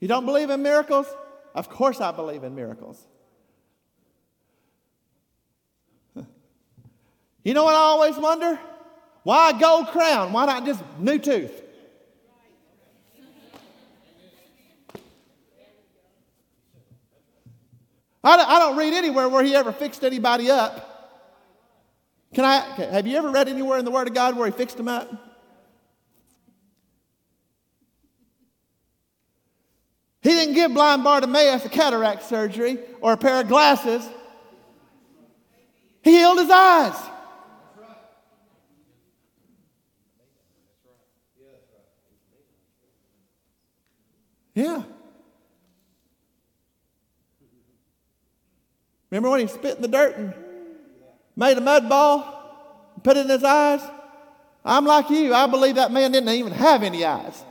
You don't believe in miracles? Of course, I believe in miracles. You know what I always wonder? Why a gold crown? Why not just new tooth? I don't read anywhere where he ever fixed anybody up. Can I? Have you ever read anywhere in the Word of God where he fixed them up? He didn't give blind Bartimaeus a cataract surgery or a pair of glasses. He healed his eyes. Yeah. Remember when he spit in the dirt and made a mud ball, and put it in his eyes? I'm like you. I believe that man didn't even have any eyes.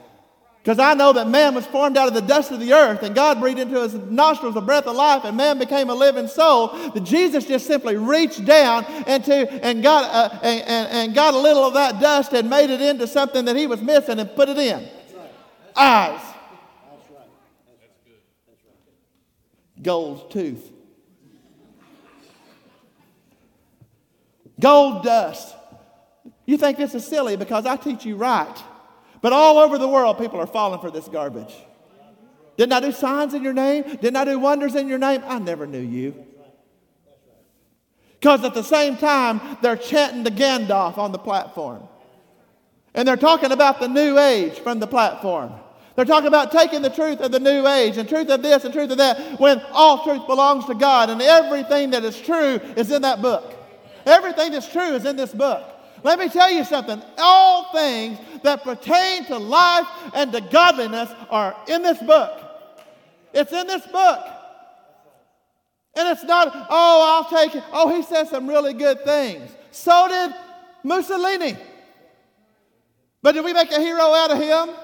Because I know that man was formed out of the dust of the earth, and God breathed into his nostrils the breath of life, and man became a living soul. That Jesus just simply reached down into and got, uh, and, and, and, got a little of that dust and made it into something that he was missing and put it in. Eyes. That's right. That's good. That's right. Gold tooth. Gold dust. You think this is silly because I teach you right. But all over the world, people are falling for this garbage. Didn't I do signs in your name? Didn't I do wonders in your name? I never knew you. Because at the same time, they're chanting the Gandalf on the platform. And they're talking about the new age from the platform. They're talking about taking the truth of the new age and truth of this and truth of that when all truth belongs to God and everything that is true is in that book. Everything that's true is in this book. Let me tell you something. All things that pertain to life and to godliness are in this book. It's in this book. And it's not, oh, I'll take it. Oh, he said some really good things. So did Mussolini. But did we make a hero out of him?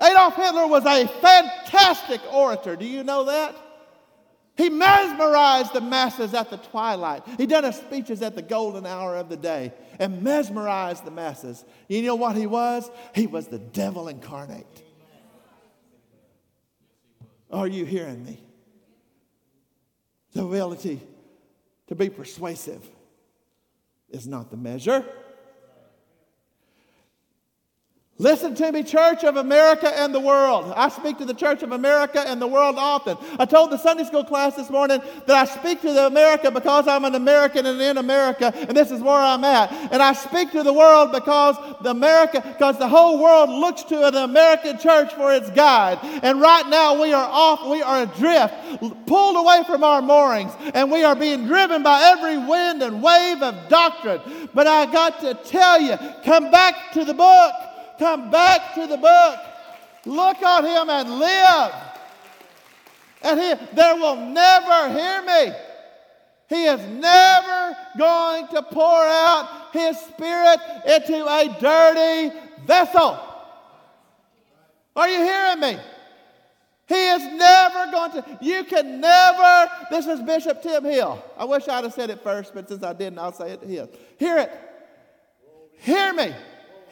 Adolf Hitler was a fantastic orator. Do you know that? He mesmerized the masses at the twilight. He done his speeches at the golden hour of the day and mesmerized the masses. You know what he was? He was the devil incarnate. Are you hearing me? The ability to be persuasive is not the measure. Listen to me, Church of America and the world. I speak to the Church of America and the world often. I told the Sunday school class this morning that I speak to the America because I'm an American and in America, and this is where I'm at. And I speak to the world because the America, because the whole world looks to the American church for its guide. And right now we are off, we are adrift, pulled away from our moorings, and we are being driven by every wind and wave of doctrine. But I got to tell you, come back to the book. Come back to the book. Look on him and live. And he, there will never hear me. He is never going to pour out his spirit into a dirty vessel. Are you hearing me? He is never going to, you can never, this is Bishop Tim Hill. I wish I'd have said it first, but since I didn't, I'll say it to here. Hear it. Hear me.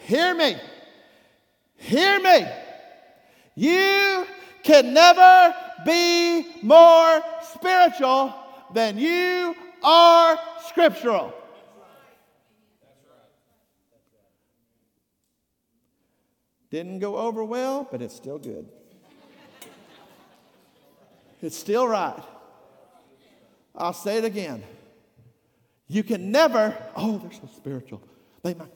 Hear me. Hear me. You can never be more spiritual than you are scriptural. Didn't go over well, but it's still good. It's still right. I'll say it again. You can never, oh, they're so spiritual. They might,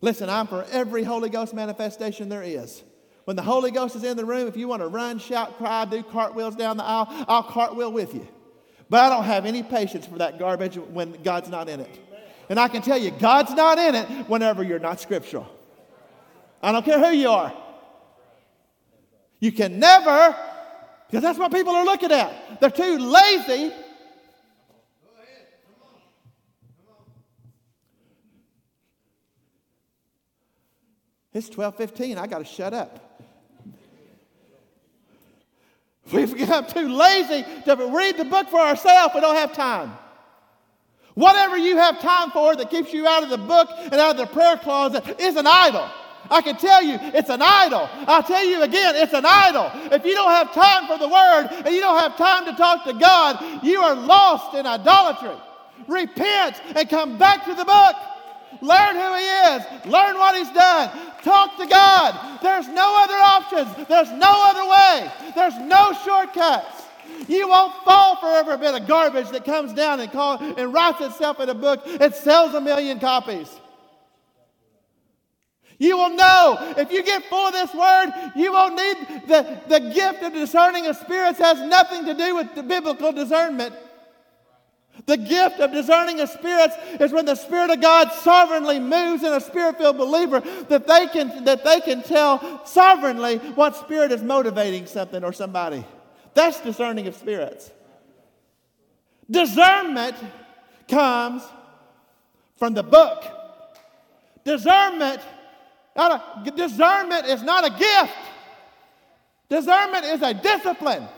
Listen, I'm for every Holy Ghost manifestation there is. When the Holy Ghost is in the room, if you want to run, shout, cry, do cartwheels down the aisle, I'll cartwheel with you. But I don't have any patience for that garbage when God's not in it. And I can tell you, God's not in it whenever you're not scriptural. I don't care who you are. You can never, because that's what people are looking at. They're too lazy It's 12:15. I got to shut up. We've become too lazy to read the book for ourselves. We don't have time. Whatever you have time for that keeps you out of the book and out of the prayer closet is an idol. I can tell you it's an idol. I'll tell you again, it's an idol. If you don't have time for the word and you don't have time to talk to God, you are lost in idolatry. Repent and come back to the book. Learn who He is. Learn what He's done. Talk to God. There's no other options. There's no other way. There's no shortcuts. You won't fall for every bit of garbage that comes down and, call, and writes itself in a book and sells a million copies. You will know if you get full of this word, you won't need the, the gift of discerning of spirits has nothing to do with the biblical discernment. The gift of discerning of spirits is when the Spirit of God sovereignly moves in a spirit-filled believer that they can that they can tell sovereignly what spirit is motivating something or somebody. That's discerning of spirits. Discernment comes from the book. Discernment, discernment is not a gift. Discernment is a discipline.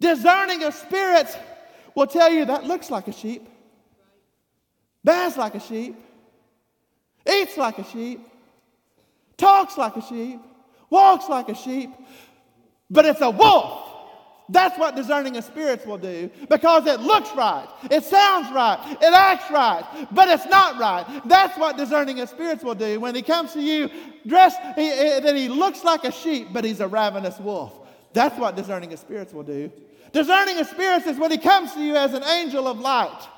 Discerning of spirits will tell you that looks like a sheep, bends like a sheep, eats like a sheep, talks like a sheep, walks like a sheep, but it's a wolf. That's what discerning of spirits will do because it looks right, it sounds right, it acts right, but it's not right. That's what discerning of spirits will do when he comes to you dressed he, that he looks like a sheep, but he's a ravenous wolf. That's what discerning of spirits will do. Discerning of spirits is when he comes to you as an angel of light.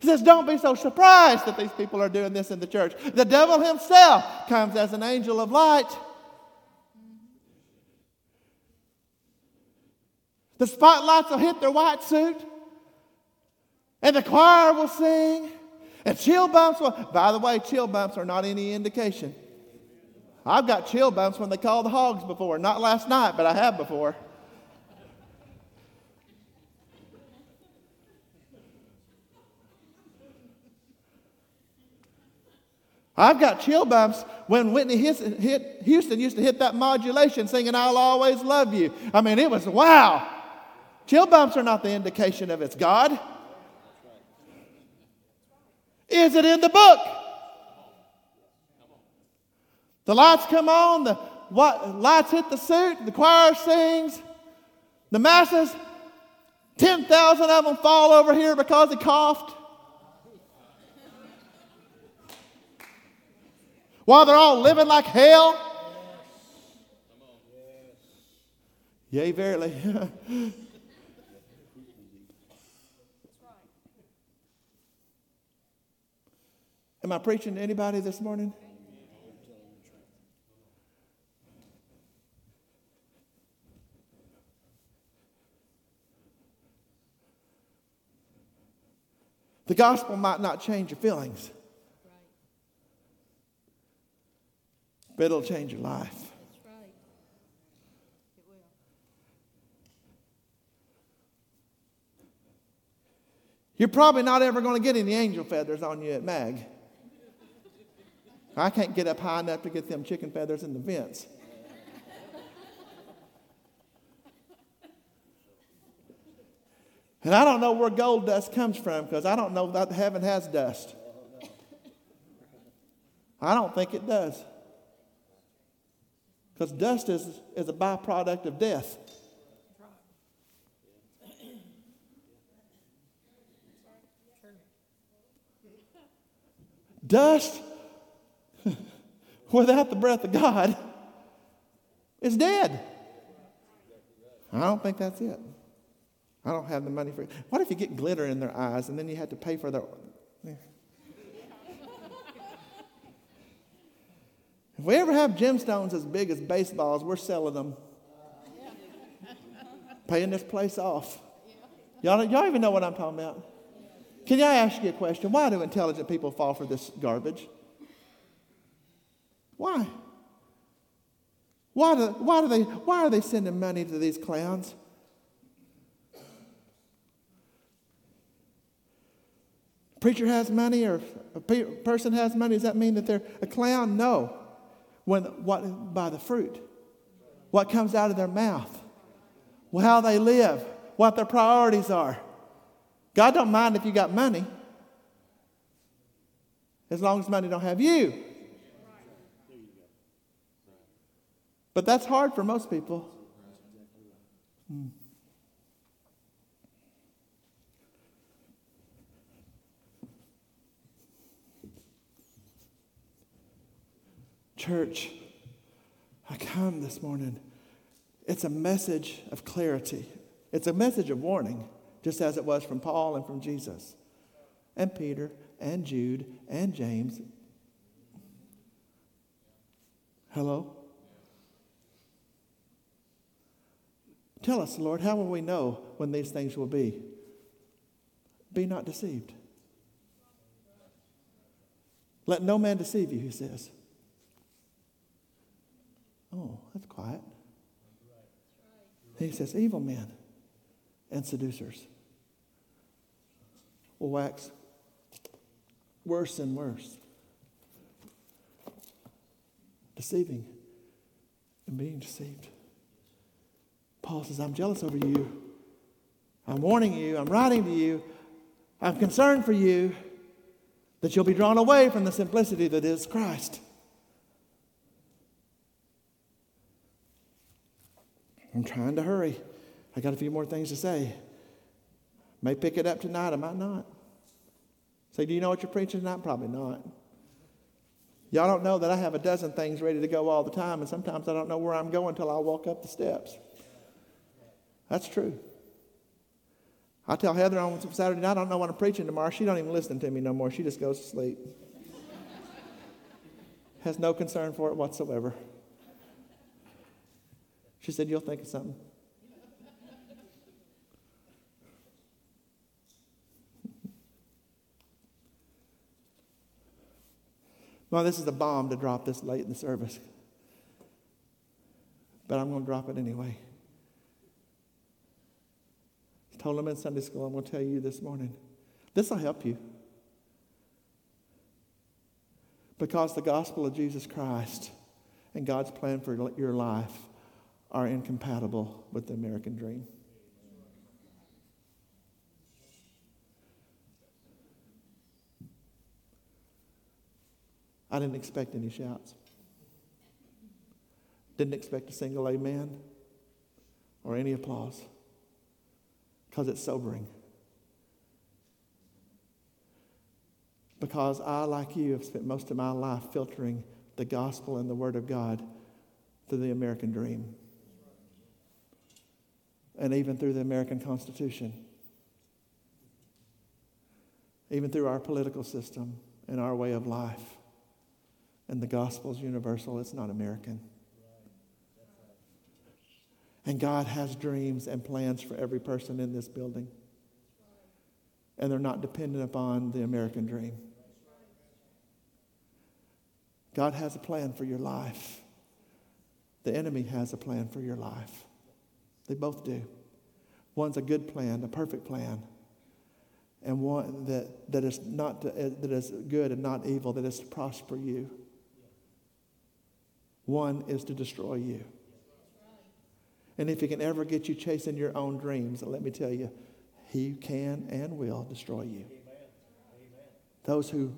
He says, Don't be so surprised that these people are doing this in the church. The devil himself comes as an angel of light. The spotlights will hit their white suit, and the choir will sing, and chill bumps will. By the way, chill bumps are not any indication. I've got chill bumps when they call the hogs before. Not last night, but I have before. I've got chill bumps when Whitney Houston used to hit that modulation singing, I'll always love you. I mean, it was wow. Chill bumps are not the indication of it's God. Is it in the book? The lights come on, the lights hit the suit, the choir sings, the masses, 10,000 of them fall over here because he coughed. While they're all living like hell. Yea, verily. (laughs) Am I preaching to anybody this morning? The gospel might not change your feelings, but it'll change your life. You're probably not ever going to get any angel feathers on you at MAG. I can't get up high enough to get them chicken feathers in the vents. And I don't know where gold dust comes from because I don't know that heaven has dust. I don't think it does. Because dust is, is a byproduct of death. Dust (laughs) without the breath of God is dead. I don't think that's it. I don't have the money for it. What if you get glitter in their eyes and then you have to pay for their. If we ever have gemstones as big as baseballs, we're selling them. Paying this place off. Y'all, y'all even know what I'm talking about? Can I ask you a question? Why do intelligent people fall for this garbage? Why? Why do, why, do they, why are they sending money to these clowns? Preacher has money or a person has money, does that mean that they're a clown? No. When, what, by the fruit. What comes out of their mouth. How they live. What their priorities are. God don't mind if you got money. As long as money don't have you. But that's hard for most people. Hmm. Church, I come this morning. It's a message of clarity. It's a message of warning, just as it was from Paul and from Jesus, and Peter, and Jude, and James. Hello? Tell us, Lord, how will we know when these things will be? Be not deceived. Let no man deceive you, he says. Oh, that's quiet. He says, evil men and seducers will wax worse and worse, deceiving and being deceived. Paul says, I'm jealous over you. I'm warning you. I'm writing to you. I'm concerned for you that you'll be drawn away from the simplicity that is Christ. I'm trying to hurry. I got a few more things to say. May pick it up tonight, I might not. Say, do you know what you're preaching tonight? Probably not. Y'all don't know that I have a dozen things ready to go all the time, and sometimes I don't know where I'm going until I walk up the steps. That's true. I tell Heather on Saturday night, I don't know what I'm preaching tomorrow. She don't even listen to me no more. She just goes to sleep. (laughs) Has no concern for it whatsoever. She said, You'll think of something. well, this is a bomb to drop this late in the service. But I'm going to drop it anyway. I told them in Sunday school, I'm going to tell you this morning. This will help you. Because the gospel of Jesus Christ and God's plan for your life are incompatible with the American dream. I didn't expect any shouts. Didn't expect a single amen or any applause because it's sobering. Because I, like you, have spent most of my life filtering the gospel and the Word of God through the American dream and even through the American Constitution, even through our political system and our way of life. And the gospel is universal, it's not American. And God has dreams and plans for every person in this building. And they're not dependent upon the American dream. God has a plan for your life. The enemy has a plan for your life. They both do. One's a good plan, a perfect plan, and one that, that, is not to, that is good and not evil, that is to prosper you. One is to destroy you. And if he can ever get you chasing your own dreams, let me tell you, he can and will destroy you. Those who,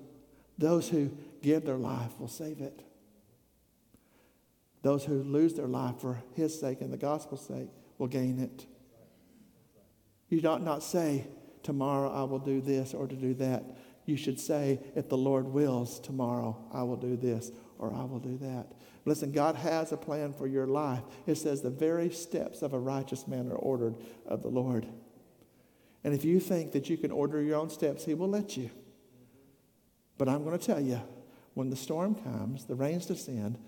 those who give their life will save it. Those who lose their life for his sake and the gospel's sake will gain it. You don't not say, tomorrow I will do this or to do that. You should say, if the Lord wills, tomorrow I will do this or I will do that. Listen, God has a plan for your life. It says the very steps of a righteous man are ordered of the Lord. And if you think that you can order your own steps, He will let you. But I'm going to tell you, when the storm comes, the rains descend,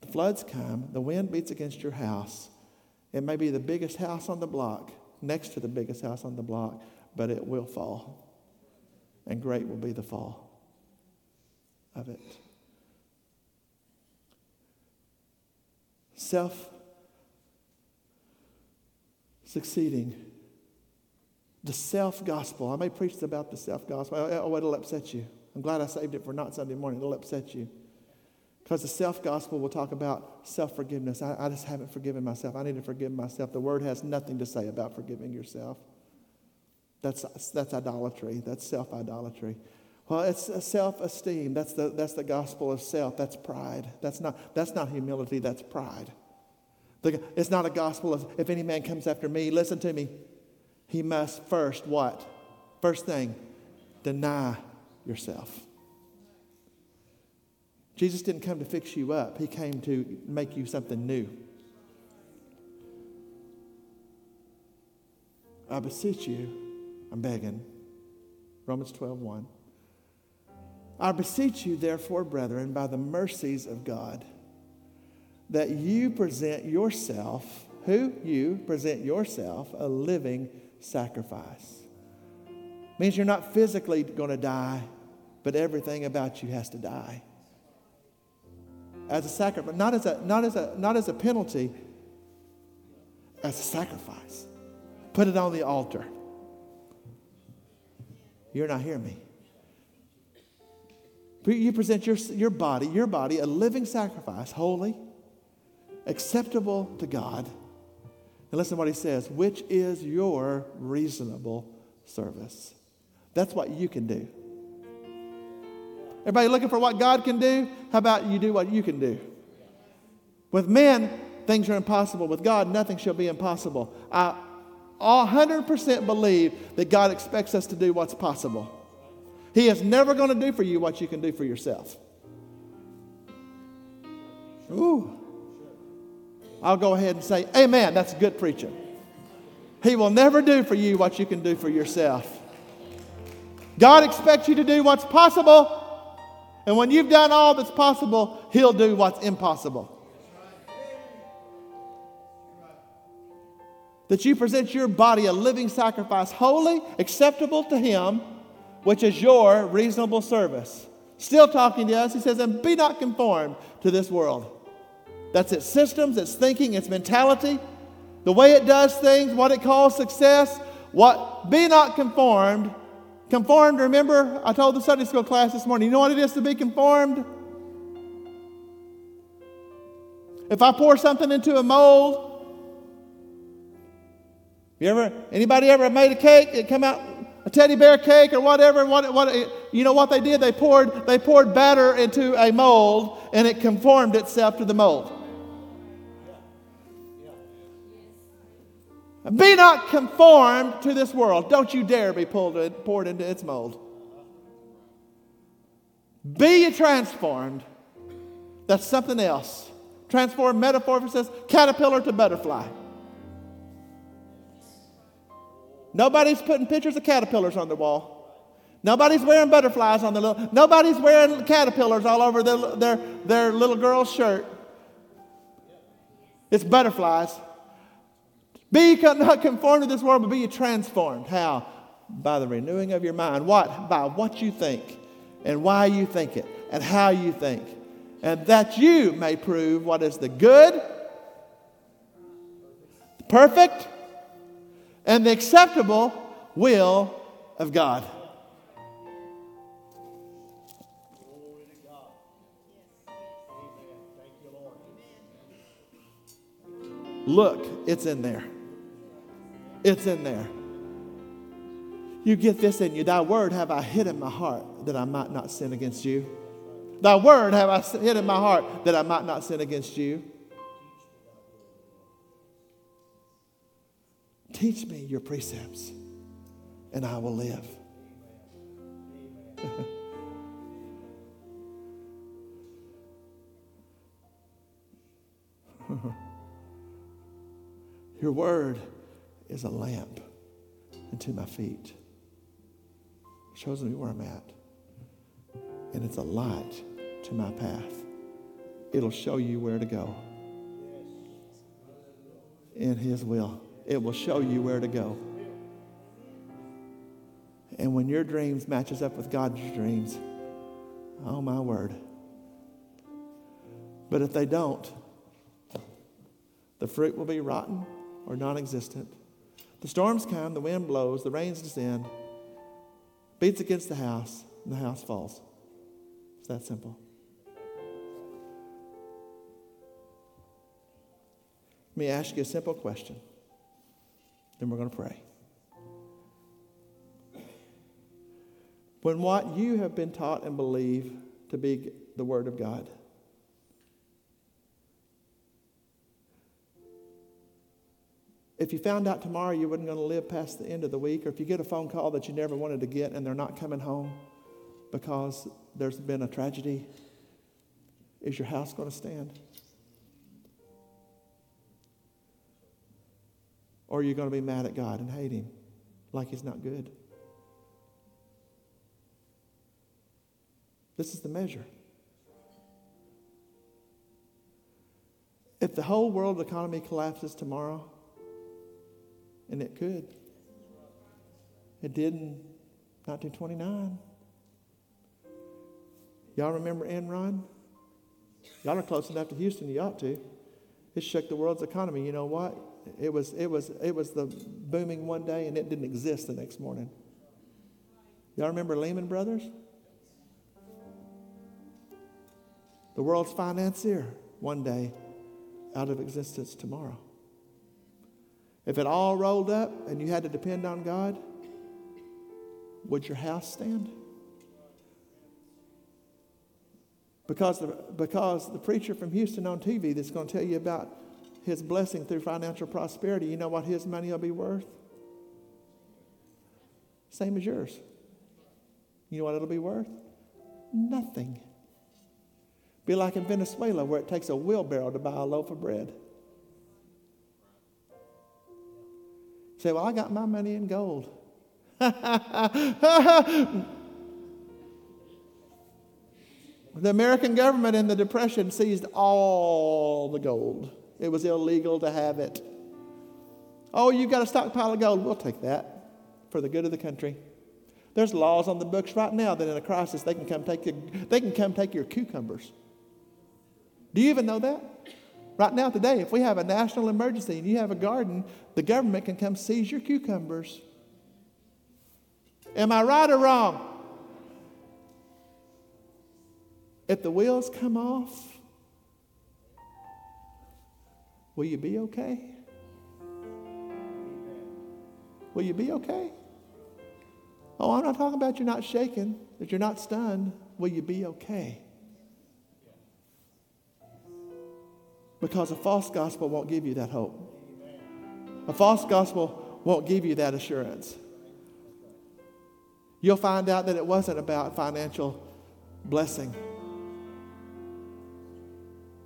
the floods come, the wind beats against your house, it may be the biggest house on the block, next to the biggest house on the block, but it will fall. And great will be the fall of it. Self succeeding. The self gospel. I may preach about the self gospel. Oh, it'll upset you. I'm glad I saved it for not Sunday morning. It'll upset you. Because the self gospel will talk about self forgiveness. I, I, just haven't forgiven myself. I need to forgive myself. The word has nothing to say about forgiving yourself. That's, that's idolatry. That's self idolatry. Well, it's self esteem. That's the, that's the gospel of self. That's pride. That's not, that's not humility. That's pride. The, it's not a gospel of if any man comes after me, listen to me. He must first what? First thing, deny yourself. Jesus didn't come to fix you up, He came to make you something new. I beseech you, I'm begging. Romans 12, 1. I beseech you, therefore, brethren, by the mercies of God, that you present yourself, who? You present yourself a living sacrifice. Means you're not physically going to die, but everything about you has to die. As a sacrifice, not as a, not as a, not as a penalty, as a sacrifice. Put it on the altar. You're not hearing me. You present your, your body, your body, a living sacrifice, holy, acceptable to God. And listen to what he says, which is your reasonable service. That's what you can do. Everybody looking for what God can do? How about you do what you can do? With men, things are impossible. With God, nothing shall be impossible. I 100% believe that God expects us to do what's possible. He is never going to do for you what you can do for yourself. Ooh. I'll go ahead and say, Amen. That's a good preaching. He will never do for you what you can do for yourself. God expects you to do what's possible, and when you've done all that's possible, He'll do what's impossible. That you present your body a living sacrifice, holy, acceptable to Him, which is your reasonable service. Still talking to us, He says, and be not conformed to this world. That's its systems, its thinking, its mentality, the way it does things, what it calls success. What be not conformed Conformed, remember, I told the Sunday school class this morning, you know what it is to be conformed? If I pour something into a mold, you ever, anybody ever made a cake? It come out a teddy bear cake or whatever. What, what, you know what they did? They poured, they poured batter into a mold and it conformed itself to the mold. Be not conformed to this world. Don't you dare be pulled, poured into its mold. Be transformed. That's something else. Transform metamorphosis caterpillar to butterfly. Nobody's putting pictures of caterpillars on the wall. Nobody's wearing butterflies on the little. Nobody's wearing caterpillars all over their, their, their little girl's shirt. It's butterflies. Be not conformed to this world, but be transformed. How? By the renewing of your mind. What? By what you think and why you think it and how you think. And that you may prove what is the good, the perfect, and the acceptable will of God. Look, it's in there. It's in there. You get this in you. Thy word have I hid in my heart that I might not sin against you. Thy word have I hid in my heart that I might not sin against you. Teach me your precepts, and I will live. (laughs) your word is a lamp unto my feet. It shows me where I'm at. And it's a light to my path. It'll show you where to go. In His will. It will show you where to go. And when your dreams matches up with God's dreams, oh my word. But if they don't, the fruit will be rotten or non existent. The storms come, the wind blows, the rains descend, beats against the house, and the house falls. It's that simple. Let me ask you a simple question, then we're going to pray. When what you have been taught and believe to be the Word of God, if you found out tomorrow you weren't going to live past the end of the week, or if you get a phone call that you never wanted to get and they're not coming home because there's been a tragedy, is your house going to stand? Or are you going to be mad at God and hate Him like He's not good? This is the measure. If the whole world economy collapses tomorrow, and it could. It did in 1929. Y'all remember Enron? Y'all are close enough to Houston, you ought to. It shook the world's economy. You know what? It was, it was, it was the booming one day and it didn't exist the next morning. Y'all remember Lehman Brothers? The world's financier one day out of existence tomorrow. If it all rolled up and you had to depend on God, would your house stand? Because the, because the preacher from Houston on TV that's going to tell you about his blessing through financial prosperity, you know what his money will be worth? Same as yours. You know what it'll be worth? Nothing. Be like in Venezuela where it takes a wheelbarrow to buy a loaf of bread. Say, well, I got my money in gold. (laughs) The American government in the Depression seized all the gold. It was illegal to have it. Oh, you've got a stockpile of gold. We'll take that for the good of the country. There's laws on the books right now that in a crisis they can come take your, they can come take your cucumbers. Do you even know that? Right now, today, if we have a national emergency and you have a garden, the government can come seize your cucumbers. Am I right or wrong? If the wheels come off, will you be okay? Will you be okay? Oh, I'm not talking about you're not shaken, that you're not stunned. Will you be okay? Because a false gospel won't give you that hope. A false gospel won't give you that assurance. You'll find out that it wasn't about financial blessing.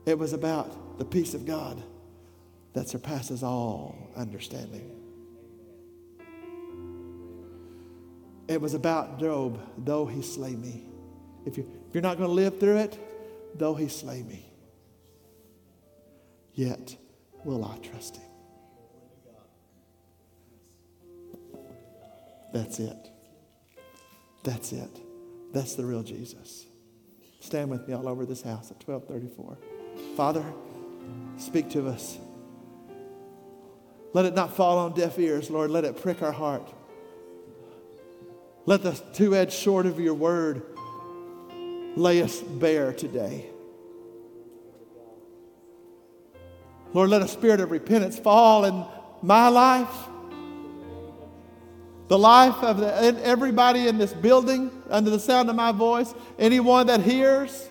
It was about the peace of God that surpasses all understanding. It was about Job, though he slay me. If, you, if you're not going to live through it, though he slay me, yet will I trust him. That's it. That's it. That's the real Jesus. Stand with me all over this house at 1234. Father, speak to us. Let it not fall on deaf ears, Lord. Let it prick our heart. Let the two edged sword of your word lay us bare today. Lord, let a spirit of repentance fall in my life, the life of the, everybody in this building under the sound of my voice, anyone that hears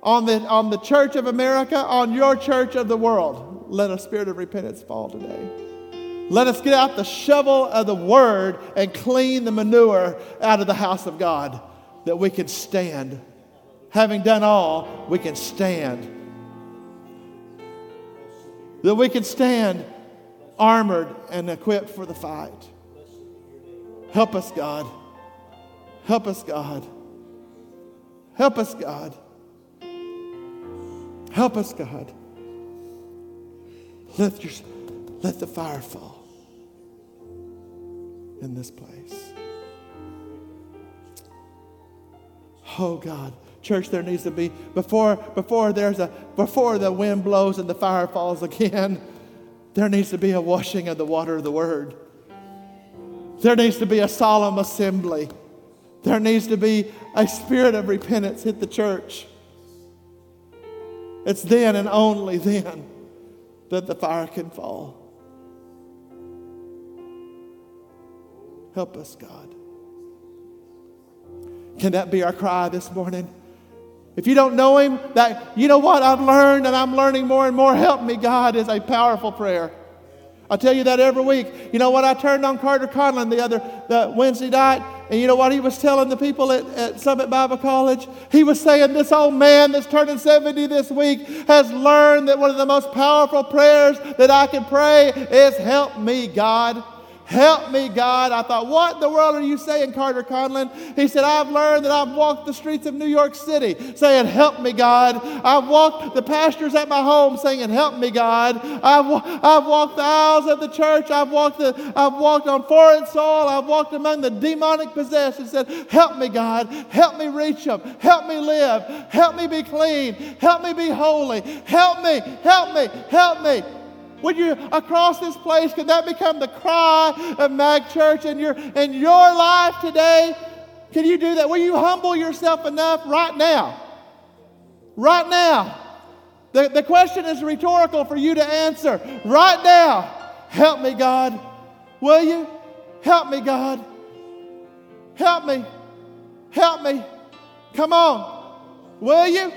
on the, on the church of America, on your church of the world. Let a spirit of repentance fall today. Let us get out the shovel of the word and clean the manure out of the house of God that we can stand. Having done all, we can stand. That we can stand armored and equipped for the fight. Help us, God. Help us, God. Help us, God. Help us, God. Let, your, let the fire fall in this place. Oh God. Church, there needs to be before before there's a before the wind blows and the fire falls again, (laughs) there needs to be a washing of the water of the word. There needs to be a solemn assembly. There needs to be a spirit of repentance hit the church. It's then and only then that the fire can fall. Help us, God. Can that be our cry this morning? If you don't know Him, that you know what I've learned and I'm learning more and more. Help me, God, is a powerful prayer. I tell you that every week. You know what? I turned on Carter Conlon the other the Wednesday night, and you know what he was telling the people at, at Summit Bible College? He was saying this old man that's turning 70 this week has learned that one of the most powerful prayers that I can pray is help me, God. Help me, God. I thought, What in the world are you saying, Carter Conlon? He said, I've learned that I've walked the streets of New York City saying, Help me, God. I've walked the pastors at my home saying, Help me, God. I've, I've walked the aisles of the church. I've walked, the, I've walked on foreign soil. I've walked among the demonic possessed and said, Help me, God. Help me reach them. Help me live. Help me be clean. Help me be holy. Help me. Help me. Help me. Would you across this place, could that become the cry of Mag Church in your in your life today? Can you do that? Will you humble yourself enough right now? Right now. The, the question is rhetorical for you to answer. Right now. Help me, God. Will you? Help me, God. Help me. Help me. Come on. Will you?